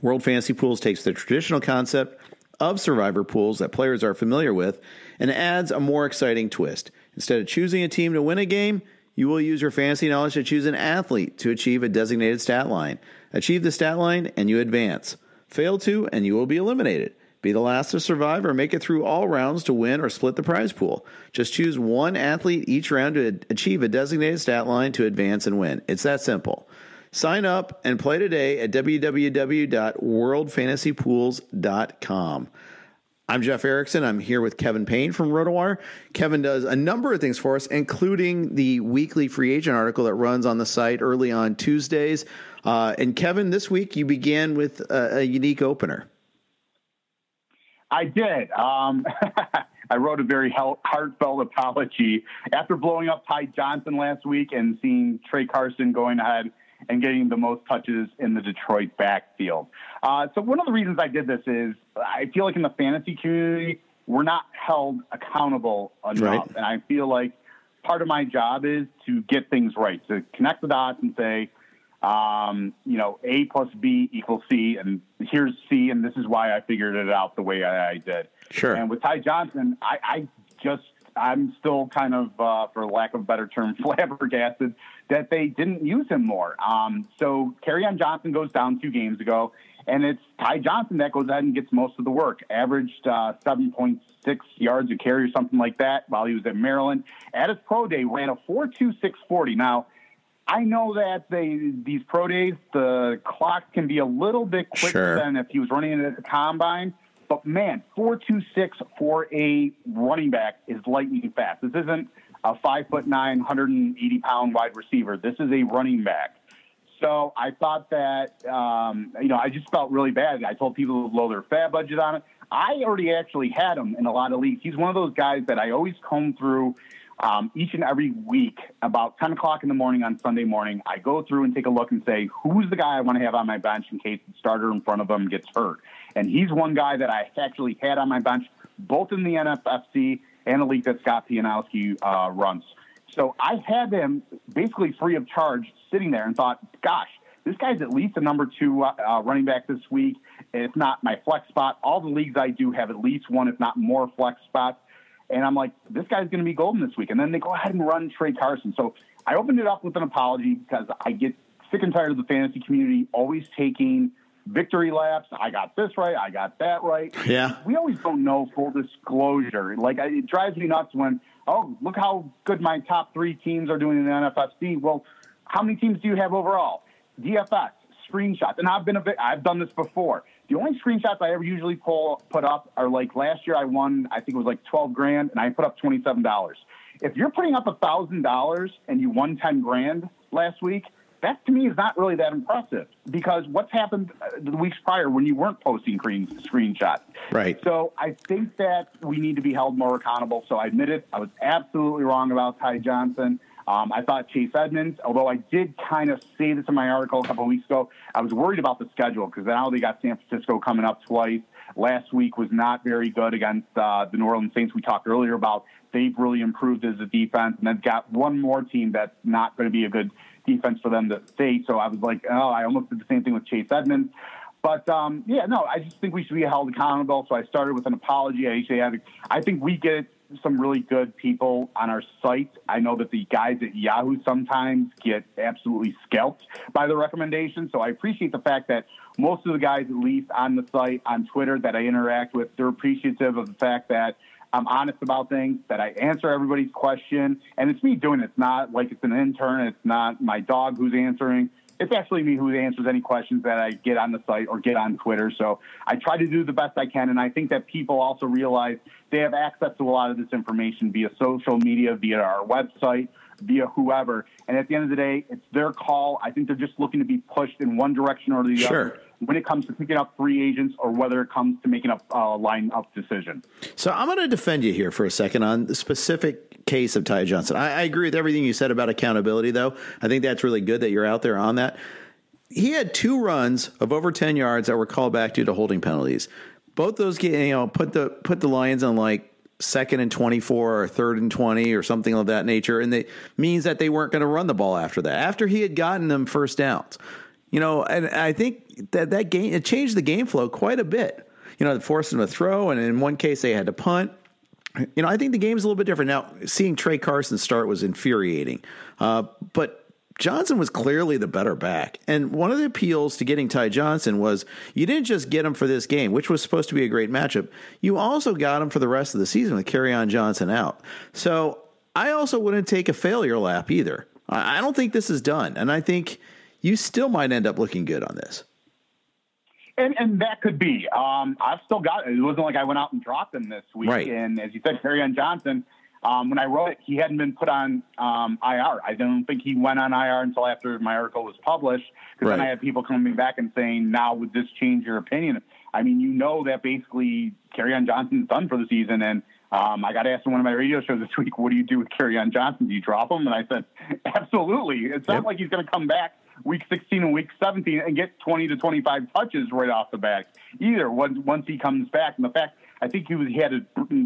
World Fantasy Pools takes the traditional concept of survivor pools that players are familiar with and adds a more exciting twist. Instead of choosing a team to win a game, you will use your fantasy knowledge to choose an athlete to achieve a designated stat line. Achieve the stat line and you advance. Fail to, and you will be eliminated. Be the last to survive or make it through all rounds to win or split the prize pool. Just choose one athlete each round to achieve a designated stat line to advance and win. It's that simple. Sign up and play today at www.worldfantasypools.com. I'm Jeff Erickson. I'm here with Kevin Payne from RotoWire. Kevin does a number of things for us, including the weekly free agent article that runs on the site early on Tuesdays. Uh, and Kevin, this week you began with a, a unique opener. I did. Um, I wrote a very heartfelt apology after blowing up Ty Johnson last week and seeing Tra Carson going ahead and getting the most touches in the Detroit backfield. Uh, so one of the reasons I did this is I feel like in the fantasy community we're not held accountable enough, right. and I feel like part of my job is to get things right, to connect the dots and say, um, you know, A plus B equals C, and here's C, and this is why I figured it out the way I, I did. Sure. And with Ty Johnson, I, I just I'm still kind of, uh, for lack of a better term, flabbergasted that they didn't use him more. Um, so Kerryon Johnson goes down two games ago, and it's Ty Johnson that goes ahead and gets most of the work. Averaged uh, 7.6 yards a carry or something like that while he was at Maryland. At his pro day, ran a 4.2640. Now, I know that they these pro days the clock can be a little bit quicker sure. than if he was running it at the combine. But man, four two six for a running back is lightning fast. This isn't a five foot nine, 180 pound wide receiver. This is a running back. So I thought that um, you know I just felt really bad. I told people to blow their FAAB budget on it. I already actually had him in a lot of leagues. He's one of those guys that I always comb through um, each and every week about 10 o'clock in the morning on Sunday morning. I go through and take a look and say, who's the guy I want to have on my bench in case the starter in front of him gets hurt? And he's one guy that I actually had on my bench, both in the NFFC and the league that Scott Pianowski uh, runs. So I had him basically free of charge sitting there and thought, gosh, this guy's at least a number two uh, running back this week. If not my flex spot, all the leagues I do have at least one, if not more flex spots. And I'm like, this guy's going to be golden this week. And then they go ahead and run Tra Carson. So I opened it up with an apology because I get sick and tired of the fantasy community always taking victory laps. I got this right. I got that right. Yeah. We always don't know full disclosure. Like it drives me nuts when, oh, look how good my top three teams are doing in the NFFC. Well, how many teams do you have overall? DFS screenshots, and I've been a bit. I've done this before. The only screenshots I ever usually pull put up are like last year I won. I think it was like twelve grand, and I put up twenty seven dollars. If you're putting up a thousand dollars and you won ten grand last week, that to me is not really that impressive because what's happened uh, the weeks prior when you weren't posting screen, screenshots. Right. So I think that we need to be held more accountable. So I admit it. I was absolutely wrong about Ty Johnson. Um, I thought Chase Edmonds, although I did kind of say this in my article a couple of weeks ago, I was worried about the schedule because now they got San Francisco coming up twice. Last week was not very good against uh, the New Orleans Saints. We talked earlier about they've really improved as a defense, and they've got one more team that's not going to be a good defense for them to face. So I was like, oh, I almost did the same thing with Chase Edmonds. But um, yeah, no, I just think we should be held accountable. So I started with an apology. I actually I think we get some really good people on our site. I know that the guys at Yahoo sometimes get absolutely scalped by the recommendations. So I appreciate the fact that most of the guys, at least on the site, on Twitter that I interact with, they're appreciative of the fact that I'm honest about things, that I answer everybody's question. And it's me doing it. It's not like it's an intern. It's not my dog who's answering it's actually me who answers any questions that I get on the site or get on Twitter. So I try to do the best I can. And I think that people also realize they have access to a lot of this information via social media, via our website, via whoever. And at the end of the day, it's their call. I think they're just looking to be pushed in one direction or the sure. other when it comes to picking up free agents or whether it comes to making a uh, line up decision. So I'm going to defend you here for a second on the specific case of Ty Johnson. I, I agree with everything you said about accountability, though. I think that's really good that you're out there on that. He had two runs of over 10 yards that were called back due to holding penalties. Both those, you know, put the put the Lions on like second and 24 or third and 20 or something of that nature. And it means that they weren't going to run the ball after that, after he had gotten them first downs. You know, and I think that that game it changed the game flow quite a bit. You know, it forced them to throw, and in one case they had to punt. You know, I think the game's a little bit different now. Seeing Tra Carson start was infuriating, uh, but Johnson was clearly the better back. And one of the appeals to getting Ty Johnson was you didn't just get him for this game, which was supposed to be a great matchup. You also got him for the rest of the season with Kerryon Johnson out. So I also wouldn't take a failure lap either. I don't think this is done. And I think you still might end up looking good on this. And and that could be. Um, I've still got it. It wasn't like I went out and dropped him this week. Right. And as you said, Kerryon Johnson, um, when I wrote it, he hadn't been put on um, IR. I don't think he went on IR until after my article was published. Because right. then I had people coming back and saying, "Now would this change your opinion?" I mean, you know that basically Kerryon Johnson's done for the season, and um, I got asked in one of my radio shows this week, "What do you do with Kerryon Johnson? Do you drop him?" And I said, "Absolutely. It's not yep. like he's going to come back." week 16 and week 17 and get 20 to 25 touches right off the bat either once once he comes back. And the fact I think he was he had a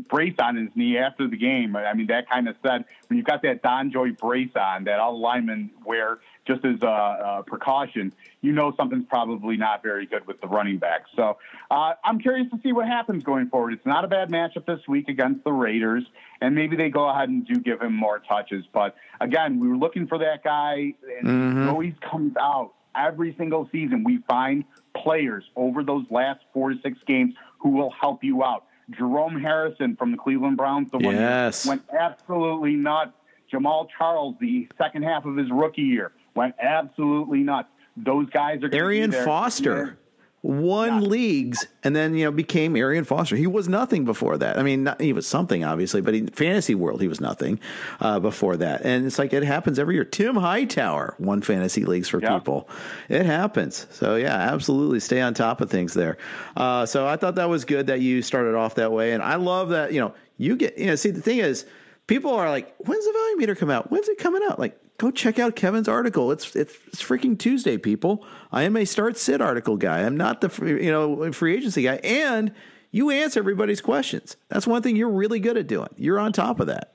brace on his knee after the game. I mean that kind of said when you've got that DonJoy brace on that all linemen wear just as a, a, precaution, you know something's probably not very good with the running back. So uh, I'm curious to see what happens going forward. It's not a bad matchup this week against the Raiders, and maybe they go ahead and do give him more touches. But again, we were looking for that guy, and mm-hmm. he always comes out every single season. We find players over those last four to six games who will help you out. Jerome Harrison from the Cleveland Browns, the yes. one went absolutely nuts. Jamaal Charles, the second half of his rookie year, went absolutely nuts. Those guys are Arian Foster won yeah. leagues and then you know became Arian Foster. He was nothing before that. I mean, not, he was something obviously, but in fantasy world he was nothing uh, before that. And it's like it happens every year. Tim Hightower won fantasy leagues for yeah. people. It happens. So yeah, absolutely stay on top of things there. Uh, so I thought that was good that you started off that way, and I love that you know you get you know see the thing is people are like, when's the value meter come out? When's it coming out? Like go check out Kevin's article. It's, it's it's freaking Tuesday, people. I am a start sit article guy. I'm not the you know free agency guy, and you answer everybody's questions. That's one thing you're really good at doing. You're on top of that.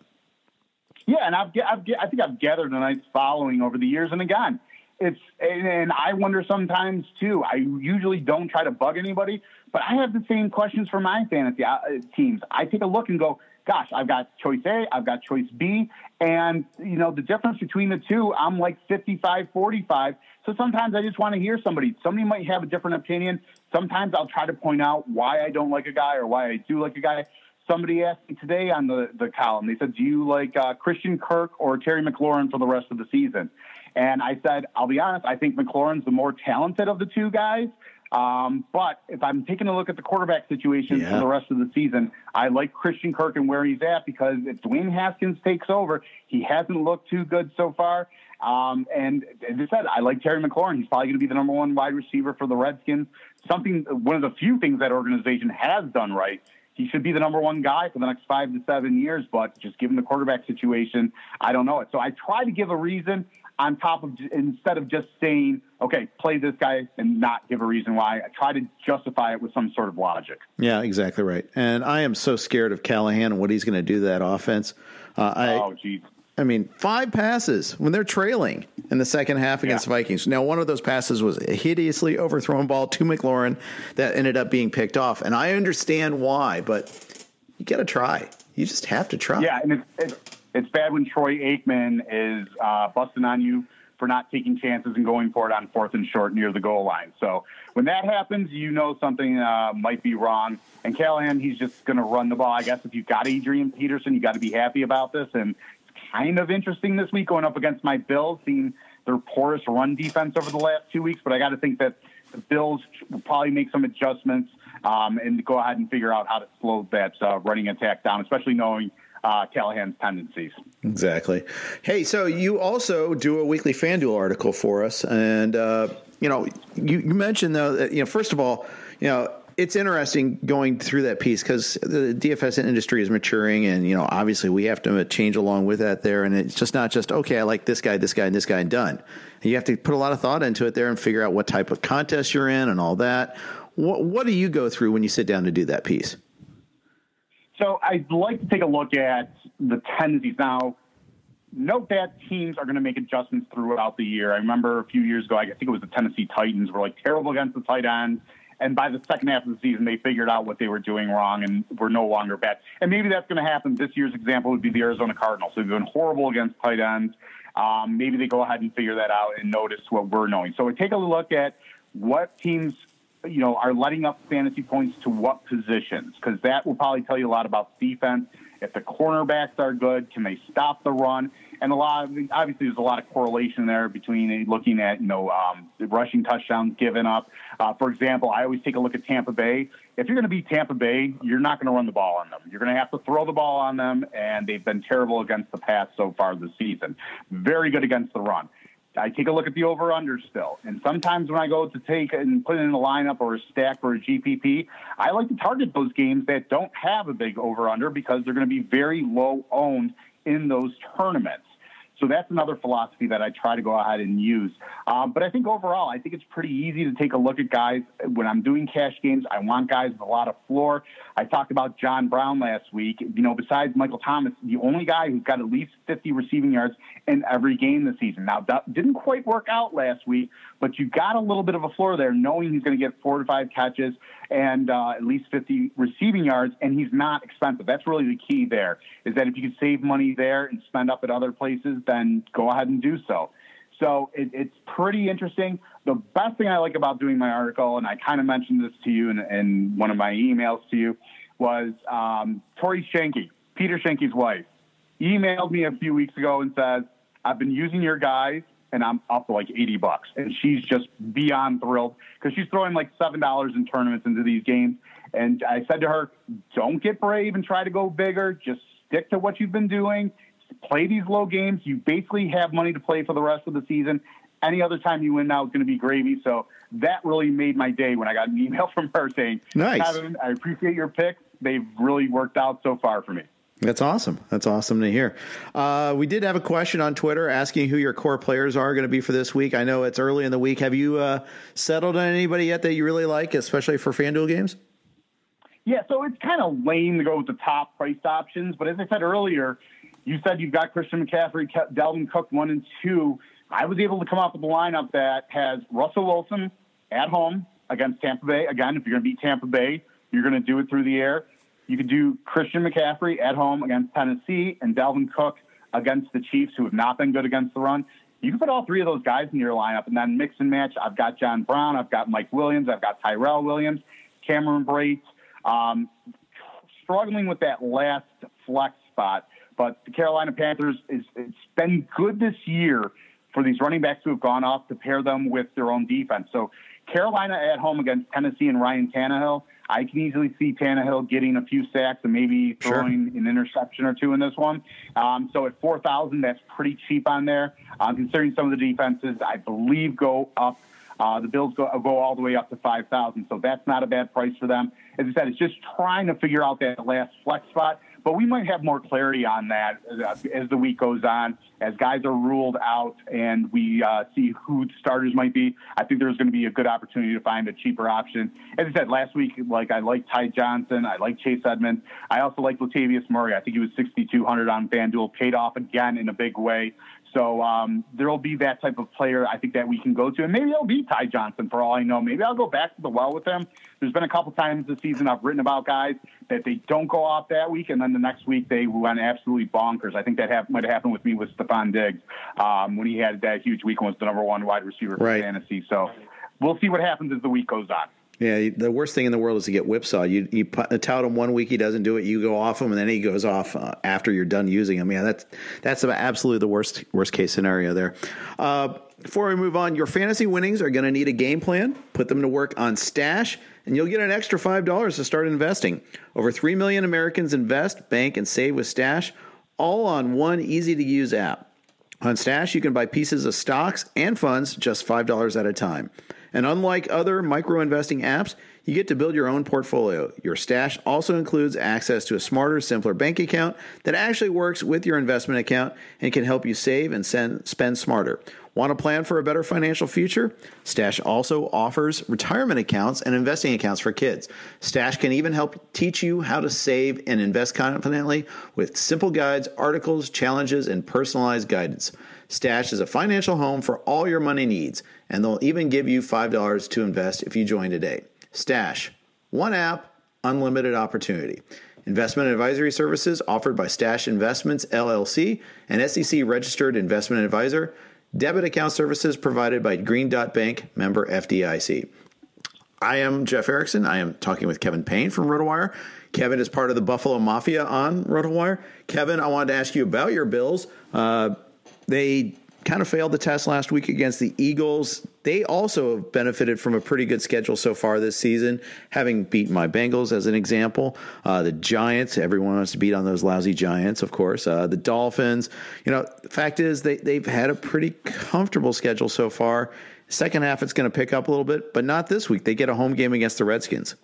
Yeah, and I've, I've I think I've gathered a nice following over the years, and again, it's and I wonder sometimes too. I usually don't try to bug anybody, but I have the same questions for my fantasy uh, teams. I take a look and go, gosh, I've got choice A, I've got choice B. And, you know, the difference between the two, I'm like 55 45. So sometimes I just want to hear somebody. Somebody might have a different opinion. Sometimes I'll try to point out why I don't like a guy or why I do like a guy. Somebody asked me today on the, the column, they said, Do you like uh, Christian Kirk or Terry McLaurin for the rest of the season? And I said, I'll be honest, I think McLaurin's the more talented of the two guys. Um, but if I'm taking a look at the quarterback situation yeah. for the rest of the season, I like Christian Kirk and where he's at because if Dwayne Haskins takes over, he hasn't looked too good so far. Um, and as I said, I like Terry McLaurin. He's probably going to be the number one wide receiver for the Redskins. Something, one of the few things that organization has done right. He should be the number one guy for the next five to seven years, but just given the quarterback situation, I don't know it. So I try to give a reason on top of instead of just saying, okay, play this guy and not give a reason why. I try to justify it with some sort of logic. Yeah, exactly right. And I am so scared of Callahan and what he's going to do to that offense. Uh, I, oh, geez. I mean, five passes when they're trailing in the second half against yeah. Vikings. Now, one of those passes was a hideously overthrown ball to McLaurin that ended up being picked off. And I understand why, but you got to try. You just have to try. Yeah, and it's, it's it's bad when Troy Aikman is uh, busting on you for not taking chances and going for it on fourth and short near the goal line. So when that happens, you know something uh, might be wrong. And Callahan, he's just going to run the ball. I guess if you've got Adrian Peterson, you got to be happy about this. And it's kind of interesting this week going up against my Bills, seeing their poorest run defense over the last two weeks. But I got to think that the Bills will probably make some adjustments um, and go ahead and figure out how to slow that uh, running attack down, especially knowing – uh, Callahan's tendencies. Exactly. Hey, so you also do a weekly FanDuel article for us, and uh, you know, you, you mentioned though that you know, first of all, you know, it's interesting going through that piece because the DFS industry is maturing, and you know, obviously we have to change along with that there. And it's just not just okay, I like this guy, this guy, and this guy, and done. And you have to put a lot of thought into it there and figure out what type of contest you're in and all that. What, what do you go through when you sit down to do that piece? So I'd like to take a look at the tendencies. Now, note that teams are going to make adjustments throughout the year. I remember a few years ago, I think it was the Tennessee Titans were like terrible against the tight ends. And by the second half of the season, they figured out what they were doing wrong and were no longer bad. And maybe that's going to happen. This year's example would be the Arizona Cardinals. They've been horrible against tight ends. Um, maybe they go ahead and figure that out and notice what we're knowing. So we take a look at what teams you know, are letting up fantasy points to what positions? Because that will probably tell you a lot about defense. If the cornerbacks are good, can they stop the run? And a lot, of, obviously, there's a lot of correlation there between looking at you know um, rushing touchdowns given up. Uh, for example, I always take a look at Tampa Bay. If you're going to beat Tampa Bay, you're not going to run the ball on them. You're going to have to throw the ball on them, and they've been terrible against the pass so far this season. Very good against the run. I take a look at the over under still. And sometimes when I go to take and put in a lineup or a stack or a GPP, I like to target those games that don't have a big over under because they're going to be very low owned in those tournaments. So that's another philosophy that I try to go ahead and use. Um, but I think overall, I think it's pretty easy to take a look at guys. When I'm doing cash games, I want guys with a lot of floor. I talked about John Brown last week. You know, besides Michael Thomas, the only guy who's got at least 50 receiving yards in every game this season. Now, that didn't quite work out last week, but you got a little bit of a floor there, knowing he's going to get four to five catches and uh, at least 50 receiving yards, and he's not expensive. That's really the key there, is that if you can save money there and spend up at other places, then go ahead and do so. So it, it's pretty interesting. The best thing I like about doing my article, and I kind of mentioned this to you in, in one of my emails to you, was um, Tori Schoenke, Peter Schoenke's wife, emailed me a few weeks ago and says, I've been using your guys and I'm up to like 80 bucks. And she's just beyond thrilled because she's throwing like $7 in tournaments into these games. And I said to her, don't get brave and try to go bigger. Just stick to what you've been doing. Play these low games. You basically have money to play for the rest of the season. Any other time you win now is going to be gravy. So that really made my day when I got an email from her saying, nice. Kevin, I appreciate your picks. They've really worked out so far for me. That's awesome. That's awesome to hear. Uh, we did have a question on Twitter asking who your core players are going to be for this week. I know it's early in the week. Have you uh, settled on anybody yet that you really like, especially for FanDuel games? Yeah, so it's kind of lame to go with the top priced options. But as I said earlier, you said you've got Christian McCaffrey, Dalvin Cook, one and two. I was able to come up with a lineup that has Russell Wilson at home against Tampa Bay. Again, if you're going to beat Tampa Bay, you're going to do it through the air. You could do Christian McCaffrey at home against Tennessee and Dalvin Cook against the Chiefs, who have not been good against the run. You can put all three of those guys in your lineup and then mix and match. I've got John Brown, I've got Mike Williams, I've got Tyrell Williams, Cameron Brate. Um, struggling with that last flex spot, but the Carolina Panthers is it's been good this year for these running backs who have gone off to pair them with their own defense. So Carolina at home against Tennessee and Ryan Tannehill. I can easily see Tannehill getting a few sacks and maybe throwing sure. an interception or two in this one. Um, so at 4,000, that's pretty cheap on there. Um, considering some of the defenses, I believe, go up. Uh, the Bills go, go all the way up to 5,000. So that's not a bad price for them. As I said, it's just trying to figure out that last flex spot. But we might have more clarity on that as the week goes on, as guys are ruled out and we uh, see who the starters might be. I think there's going to be a good opportunity to find a cheaper option. As I said last week, like I like Ty Johnson, I like Chase Edmonds, I also like Latavius Murray. I think he was 6,200 on FanDuel, paid off again in a big way. So um, there will be that type of player I think that we can go to, and maybe it'll be Ty Johnson for all I know. Maybe I'll go back to the well with him. There's been a couple times this season I've written about guys that they don't go off that week, and then the next week they went absolutely bonkers. I think that have, might have happened with me with Stefon Diggs um, when he had that huge week and was the number one wide receiver for right. fantasy. So we'll see what happens as the week goes on. Yeah, the worst thing in the world is to get whipsawed. You you tout him one week, he doesn't do it. You go off him, and then he goes off uh, after you're done using him. Yeah, that's that's absolutely the worst worst case scenario there. Uh, before we move on, your fantasy winnings are going to need a game plan. Put them to work on Stash, and you'll get an extra five dollars to start investing. Over three million Americans invest, bank, and save with Stash, all on one easy to use app. On Stash, you can buy pieces of stocks and funds just five dollars at a time. And unlike other micro investing apps, you get to build your own portfolio. Your stash also includes access to a smarter, simpler bank account that actually works with your investment account and can help you save and send, spend smarter. Want to plan for a better financial future? Stash also offers retirement accounts and investing accounts for kids. Stash can even help teach you how to save and invest confidently with simple guides, articles, challenges, and personalized guidance. Stash is a financial home for all your money needs, and they'll even give you $5 to invest if you join today. Stash, one app, unlimited opportunity. Investment advisory services offered by Stash Investments LLC, an SEC registered investment advisor. Debit account services provided by Green Dot Bank, member FDIC. I am Jeff Erickson. I am talking with Kevin Payne from RotoWire. Kevin is part of the Buffalo Mafia on RotoWire. Kevin, I wanted to ask you about your Bills. Uh, they kind of failed the test last week against the Eagles. They also have benefited from a pretty good schedule so far this season, having beaten my Bengals as an example. Uh, the Giants, everyone wants to beat on those lousy Giants, of course. Uh, the Dolphins, you know, the fact is they, they've had a pretty comfortable schedule so far. Second half, it's going to pick up a little bit, but not this week. They get a home game against the Redskins.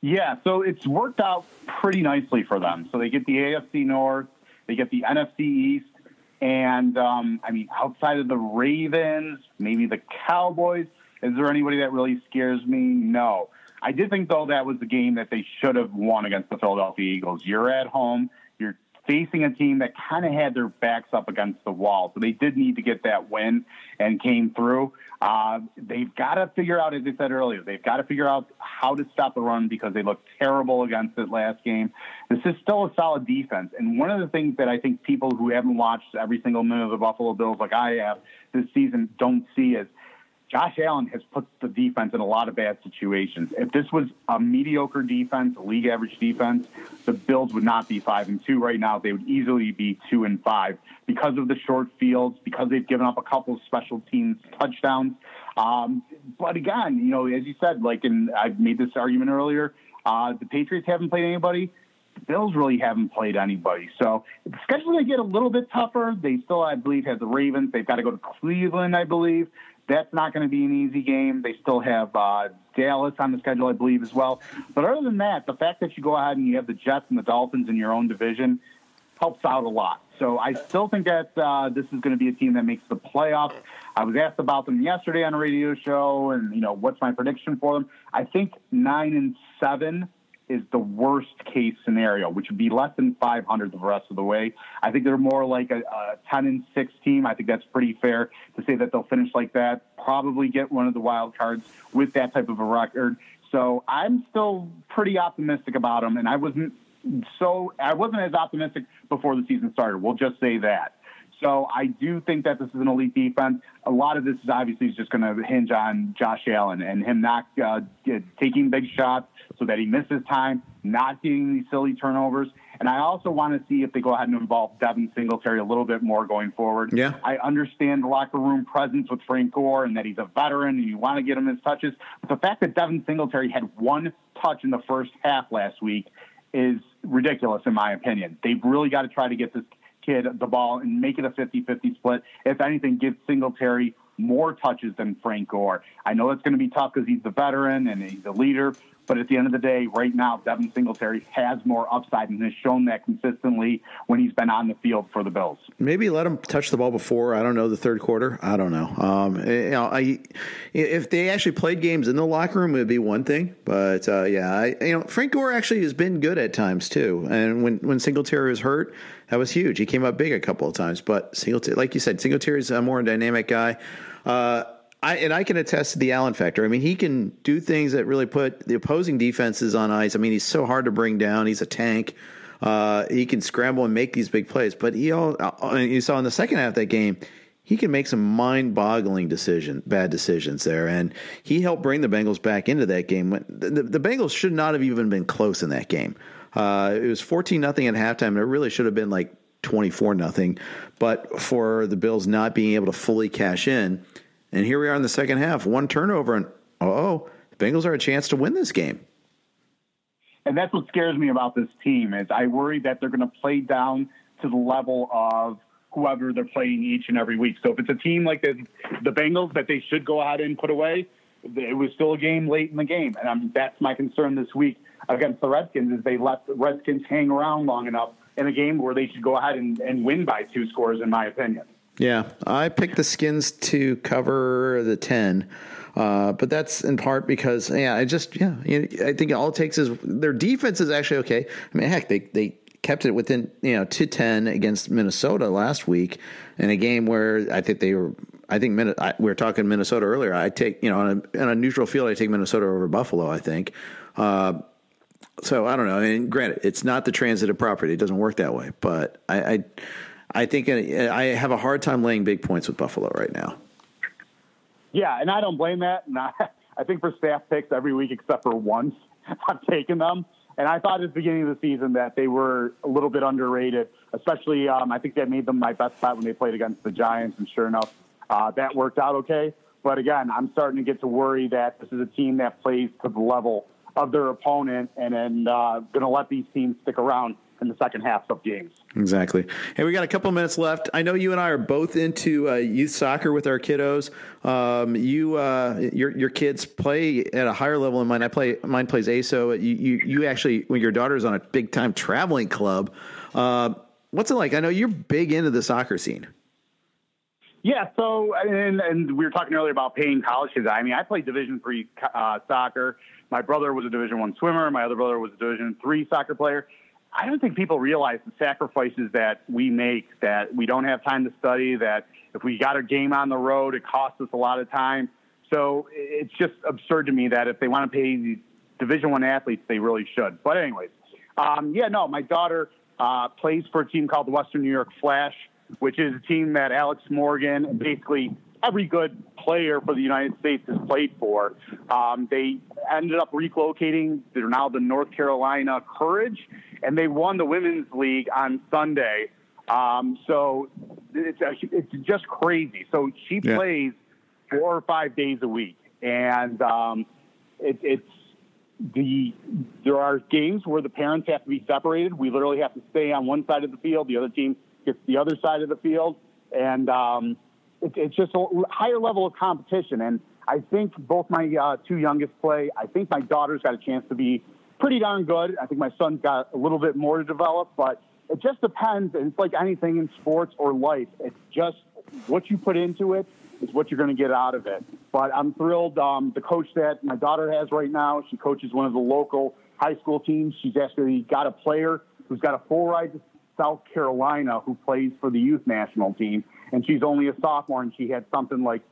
Yeah, so it's worked out pretty nicely for them. So they get the AFC North, they get the NFC East, and um, I mean, outside of the Ravens, maybe the Cowboys, is there anybody that really scares me? No. I did think, though, that was the game that they should have won against the Philadelphia Eagles. You're at home. You're facing a team that kind of had their backs up against the wall. So they did need to get that win and came through. Uh, they've got to figure out, as I said earlier, they've got to figure out how to stop the run because they looked terrible against it last game. This is still a solid defense. And one of the things that I think people who haven't watched every single minute of the Buffalo Bills like I have this season don't see is – Josh Allen has put the defense in a lot of bad situations. If this was a mediocre defense, a league average defense, the Bills would not be five and two right now. They would easily be two and five because of the short fields, because they've given up a couple of special teams touchdowns. Um, but again, you know, as you said, like, and I made this argument earlier, uh, the Patriots haven't played anybody. The Bills really haven't played anybody. So the schedule they get a little bit tougher. They still, I believe, have the Ravens. They've got to go to Cleveland, I believe. That's not going to be an easy game. They still have uh, Dallas on the schedule, I believe, as well. But other than that, the fact that you go ahead and you have the Jets and the Dolphins in your own division helps out a lot. So I still think that uh, this is going to be a team that makes the playoffs. I was asked about them yesterday on a radio show, and you know what's my prediction for them. I think nine and seven is the worst case scenario, which would be less than 500 the rest of the way. I think they're more like a, a 10 and 6 team. I think that's pretty fair to say that they'll finish like that, probably get one of the wild cards with that type of a record. So I'm still pretty optimistic about them, and I wasn't so I wasn't as optimistic before the season started. We'll just say that. So I do think that this is an elite defense. A lot of this is obviously just going to hinge on Josh Allen and him not uh, taking big shots so that he misses time, not getting these silly turnovers. And I also want to see if they go ahead and involve Devin Singletary a little bit more going forward. Yeah. I understand the locker room presence with Frank Gore and that he's a veteran and you want to get him his touches. But the fact that Devin Singletary had one touch in the first half last week is ridiculous, in my opinion. They've really got to try to get this kid the ball and make it a 50-50 split. If anything, give Singletary more touches than Frank Gore. I know it's going to be tough because he's the veteran and he's the leader, but at the end of the day, right now, Devin Singletary has more upside and has shown that consistently when he's been on the field for the Bills. Maybe let him touch the ball before. I don't know the third quarter. I don't know. Um, eh, you know, I if they actually played games in the locker room, it would be one thing. But uh, yeah, I, you know, Frank Gore actually has been good at times too. And when when Singletary was hurt, that was huge. He came up big a couple of times. But Singletary, like you said, Singletary's a more dynamic guy. Uh, I, and I can attest to the Allen factor. I mean, he can do things that really put the opposing defenses on ice. I mean, he's so hard to bring down. He's a tank. Uh, he can scramble and make these big plays. But he all uh, you saw in the second half of that game, he can make some mind-boggling decision, bad decisions there, and he helped bring the Bengals back into that game. The, the, the Bengals should not have even been close in that game. Uh, it was fourteen nothing at halftime, and it really should have been like twenty four nothing. But for the Bills not being able to fully cash in and here we are in the second half, one turnover, and oh, the Bengals are a chance to win this game. And that's what scares me about this team is I worry that they're going to play down to the level of whoever they're playing each and every week. So if it's a team like the, the Bengals that they should go ahead and put away, it was still a game late in the game, and I'm, that's my concern this week against the Redskins is they let the Redskins hang around long enough in a game where they should go ahead and, and win by two scores, in my opinion. Yeah, I picked the Skins to cover the ten, uh, but that's in part because yeah, I just yeah, I think all it takes is their defense is actually okay. I mean, heck, they they kept it within you know to ten against Minnesota last week in a game where I think they were. I think I, we were talking Minnesota earlier. I take you know on a, on a neutral field, I take Minnesota over Buffalo. I think. Uh, so I don't know. I mean, granted, it's not the transitive property; it doesn't work that way. But I, I I think I have a hard time laying big points with Buffalo right now. Yeah, and I don't blame that. And I, I think for staff picks every week except for once, I've taken them. And I thought at the beginning of the season that they were a little bit underrated, especially um, I think that made them my best bet when they played against the Giants. And sure enough, uh, that worked out okay. But again, I'm starting to get to worry that this is a team that plays to the level of their opponent and then uh, going to let these teams stick around in the second half of games. Exactly. Hey, we got a couple minutes left. I know you and I are both into uh, youth soccer with our kiddos. Um, you, uh, your your kids play at a higher level than mine. I play. Mine plays ASO. You you, you actually when your daughter's on a big time traveling club. Uh, what's it like? I know you're big into the soccer scene. Yeah, so and, and we were talking earlier about paying college kids. I mean, I played Division three uh, soccer. My brother was a Division one swimmer. My other brother was a Division three soccer player. I don't think people realize the sacrifices that we make, that we don't have time to study, that if we got a game on the road, it costs us a lot of time. So it's just absurd to me that if they want to pay these Division One athletes, they really should. But anyways, um, yeah, no, my daughter uh, plays for a team called the Western New York Flash, which is a team that Alex Morgan, basically every good player for the United States has played for. Um, they ended up relocating. They're now the North Carolina Courage, and they won the women's league on Sunday. Um, so it's a, it's just crazy. So she yeah. plays four or five days a week, and um, it, it's the there are games where the parents have to be separated. We literally have to stay on one side of the field. The other team gets the other side of the field, and um, it, it's just a higher level of competition. And I think both my uh, two youngest play. I think my daughter's got a chance to be pretty darn good. I think my son's got a little bit more to develop, but it just depends. And it's like anything in sports or life. It's just what you put into it is what you're going to get out of it. But I'm thrilled. Um, the coach that my daughter has right now, she coaches one of the local high school teams. She's actually got a player who's got a full ride to South Carolina who plays for the youth national team. And she's only a sophomore, and she had something like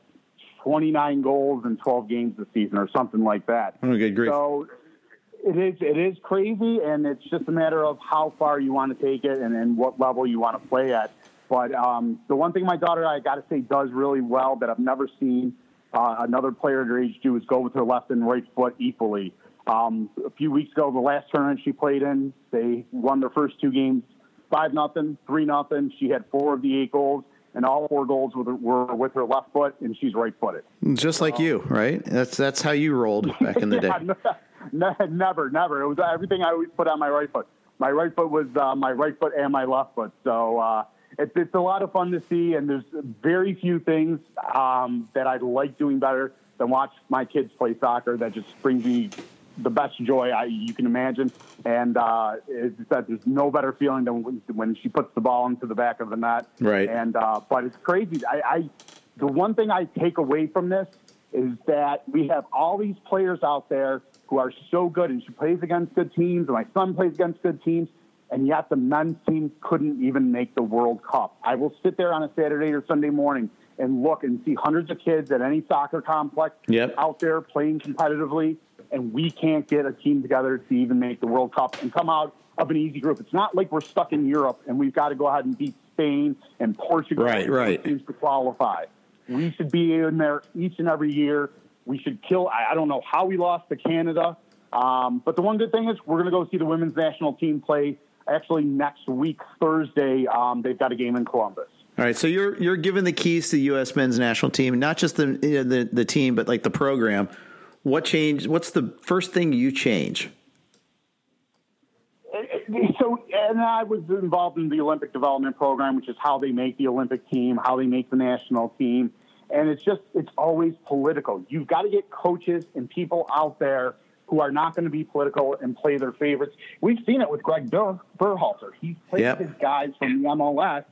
29 goals in 12 games this season, or something like that. Good grief. So it is it is crazy, and it's just a matter of how far you want to take it and, and what level you want to play at. But um, the one thing my daughter, I got to say, does really well that I've never seen uh, another player at her age do is go with her left and right foot equally. Um, a few weeks ago, the last tournament she played in, they won their first two games, five nothing, three nothing. She had four of the eight goals, and all four goals were, were with her left foot, and she's right footed. Just like um, you, right? That's that's how you rolled back in the day. yeah, never, never. It was everything I always put on my right foot. My right foot was uh, my right foot and my left foot. So. Uh, it's, it's a lot of fun to see, and there's very few things um, that I like doing better than watch my kids play soccer. That just brings me the best joy I, you can imagine. And uh, it's that there's no better feeling than when, when, she puts the ball into the back of the net. Right. And uh, but it's crazy. I, I the one thing I take away from this is that we have all these players out there who are so good, and she plays against good teams, and my son plays against good teams and yet the men's team couldn't even make the World Cup. I will sit there on a Saturday or Sunday morning and look and see hundreds of kids at any soccer complex yep. out there playing competitively, and we can't get a team together to even make the World Cup and come out of an easy group. It's not like we're stuck in Europe and we've got to go ahead and beat Spain and Portugal right, right. teams to qualify. We should be in there each and every year. We should kill. I don't know how we lost to Canada, um, but the one good thing is we're going to go see the women's national team play actually next week Thursday. Um, they've got a game in Columbus. All right, so you're you're given the keys to the U.S. men's national team, not just the the, the team, but like the program. What changed? What's the first thing you change? Uh, uh, so, and I was involved in the Olympic development program, which is how they make the Olympic team, how they make the national team, and it's just it's always political. You've got to get coaches and people out there who are not going to be political and play their favorites. We've seen it with Gregg Ber- Berhalter. He's played yep. his guys from the MLS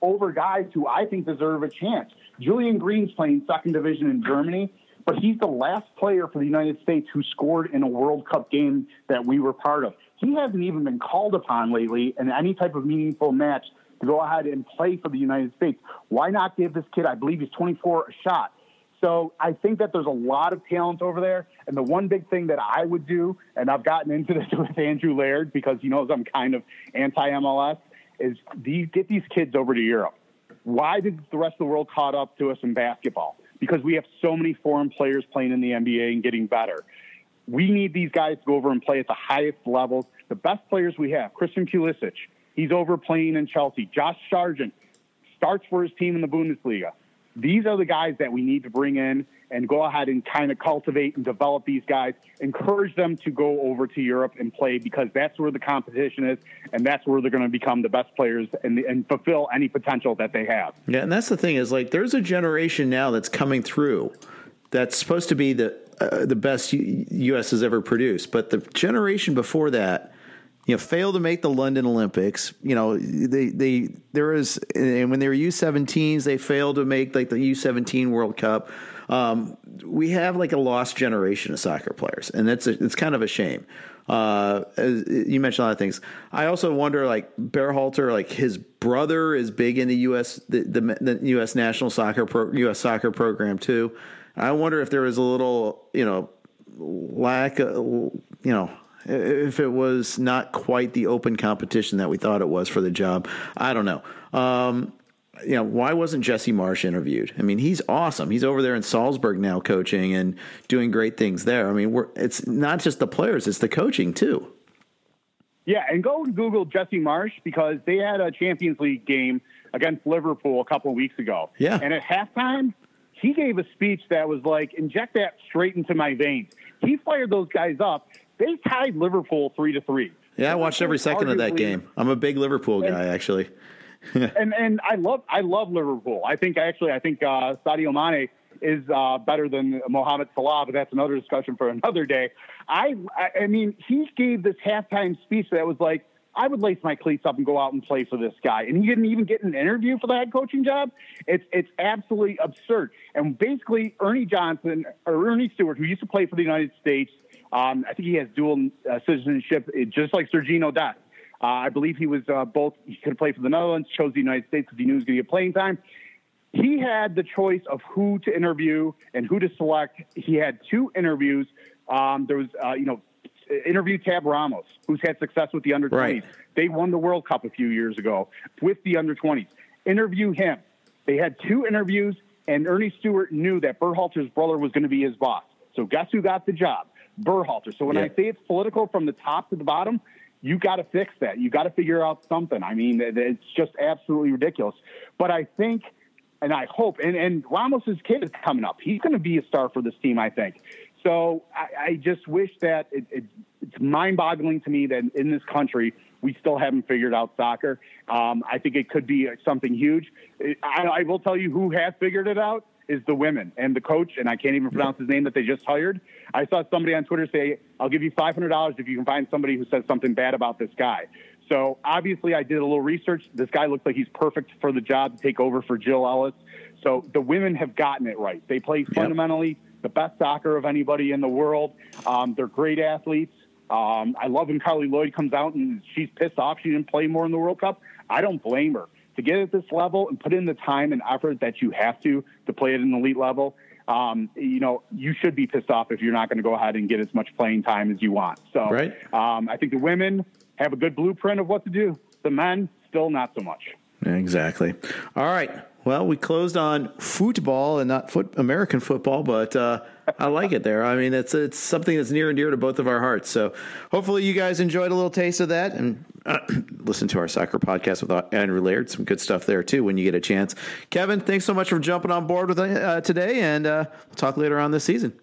over guys who I think deserve a chance. Julian Green's playing second division in Germany, but he's the last player for the United States who scored in a World Cup game that we were part of. He hasn't even been called upon lately in any type of meaningful match to go ahead and play for the United States. Why not give this kid, I believe he's 24, a shot? So I think that there's a lot of talent over there. And the one big thing that I would do, and I've gotten into this with Andrew Laird because he knows I'm kind of anti MLS, is these, get these kids over to Europe. Why did the rest of the world caught up to us in basketball? Because we have so many foreign players playing in the NBA and getting better. We need these guys to go over and play at the highest levels. The best players we have, Christian Pulisic, he's over playing in Chelsea. Josh Sargent starts for his team in the Bundesliga these are the guys that we need to bring in and go ahead and kind of cultivate and develop these guys, encourage them to go over to Europe and play because that's where the competition is and that's where they're going to become the best players and, and fulfill any potential that they have. Yeah, and that's the thing is like there's a generation now that's coming through that's supposed to be the uh, the best U- U.S. has ever produced, but the generation before that you know, failed to make the London Olympics. You know, they they there is and when they were U17s, they failed to make like the U17 World Cup. Um, we have like a lost generation of soccer players, and it's a, it's kind of a shame. Uh, you mentioned a lot of things. I also wonder, like Berhalter, like his brother is big in the U.S. the, the, the U.S. national soccer pro, U.S. soccer program too. I wonder if there was a little, you know, lack, of, you know, if it was not quite the open competition that we thought it was for the job. I don't know. Um, you know, why wasn't Jesse Marsch interviewed? I mean, he's awesome. He's over there in Salzburg now coaching and doing great things there. I mean, it's not just the players, it's the coaching too. Yeah, and go and Google Jesse Marsch because they had a Champions League game against Liverpool a couple of weeks ago. Yeah. And at halftime, he gave a speech that was like, inject that straight into my veins. He fired those guys up they tied Liverpool three to three. Yeah, I watched every second of that game. I'm a big Liverpool guy, and, actually. and and I love I love Liverpool. I think actually I think uh, Sadio Mane is uh, better than Mohamed Salah, but that's another discussion for another day. I I mean he gave this halftime speech that was like. I would lace my cleats up and go out and play for this guy. And he didn't even get an interview for the head coaching job. It's it's absolutely absurd. And basically, Ernie Johnson or Earnie Stewart, who used to play for the United States, um, I think he has dual uh, citizenship, uh, just like Sergiño Dest. Uh, I believe he was uh, both. He could played for the Netherlands, chose the United States because he knew he was going to get playing time. he had the choice of who to interview and who to select. He had two interviews. Um, there was, uh, you know, interview Tab Ramos, who's had success with the under 20s. Right. They won the World Cup a few years ago with the under 20s. Interview him. They had two interviews, and Earnie Stewart knew that Berhalter's brother was going to be his boss. So guess who got the job? Berhalter. So when Yeah. I say it's political from the top to the bottom, you got to fix that. You got to figure out something. I mean, it's just absolutely ridiculous. But I think, and I hope, and, and Ramos's kid is coming up. He's going to be a star for this team, I think. So I, I just wish that it, it, it's mind-boggling to me that in this country we still haven't figured out soccer. Um, I think it could be something huge. I, I will tell you who has figured it out is the women and the coach, and I can't even pronounce his name that they just hired. I saw somebody on Twitter say, "I'll give you five hundred dollars if you can find somebody who says something bad about this guy." So obviously, I did a little research. This guy looks like he's perfect for the job to take over for Jill Ellis. So the women have gotten it right. They play fundamentally the best soccer of anybody in the world. Um, they're great athletes. Um, I love when Carli Lloyd comes out and she's pissed off she didn't play more in the World Cup. I don't blame her. To get at this level and put in the time and effort that you have to to play at an elite level, um, you know, you should be pissed off if you're not going to go ahead and get as much playing time as you want. So Right. um, I think the women have a good blueprint of what to do. The men, still not so much. Exactly. All right. Well, we closed on football and not foot American football, but uh, I like it there. I mean, it's it's something that's near and dear to both of our hearts. So hopefully, you guys enjoyed a little taste of that and uh, listen to our soccer podcast with Andrew Laird. Some good stuff there too when you get a chance. Kevin, thanks so much for jumping on board with uh, today, and uh, we'll talk later on this season.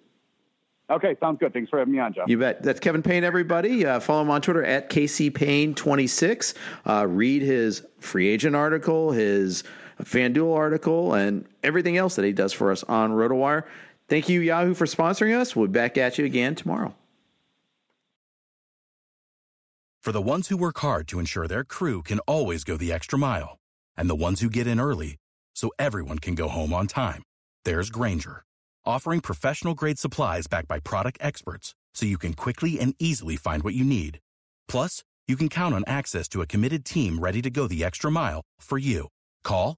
Okay, sounds good. Thanks for having me on, Jeff. You bet. That's Kevin Payne, everybody. Uh, follow him on Twitter at KCPayne26. Uh, read his free agent article, his FanDuel article, and everything else that he does for us on RotoWire. Thank you, Yahoo, for sponsoring us. We'll be back at you again tomorrow. For the ones who work hard to ensure their crew can always go the extra mile, and the ones who get in early so everyone can go home on time, there's Grainger, offering professional grade supplies backed by product experts so you can quickly and easily find what you need. Plus, you can count on access to a committed team ready to go the extra mile for you. Call,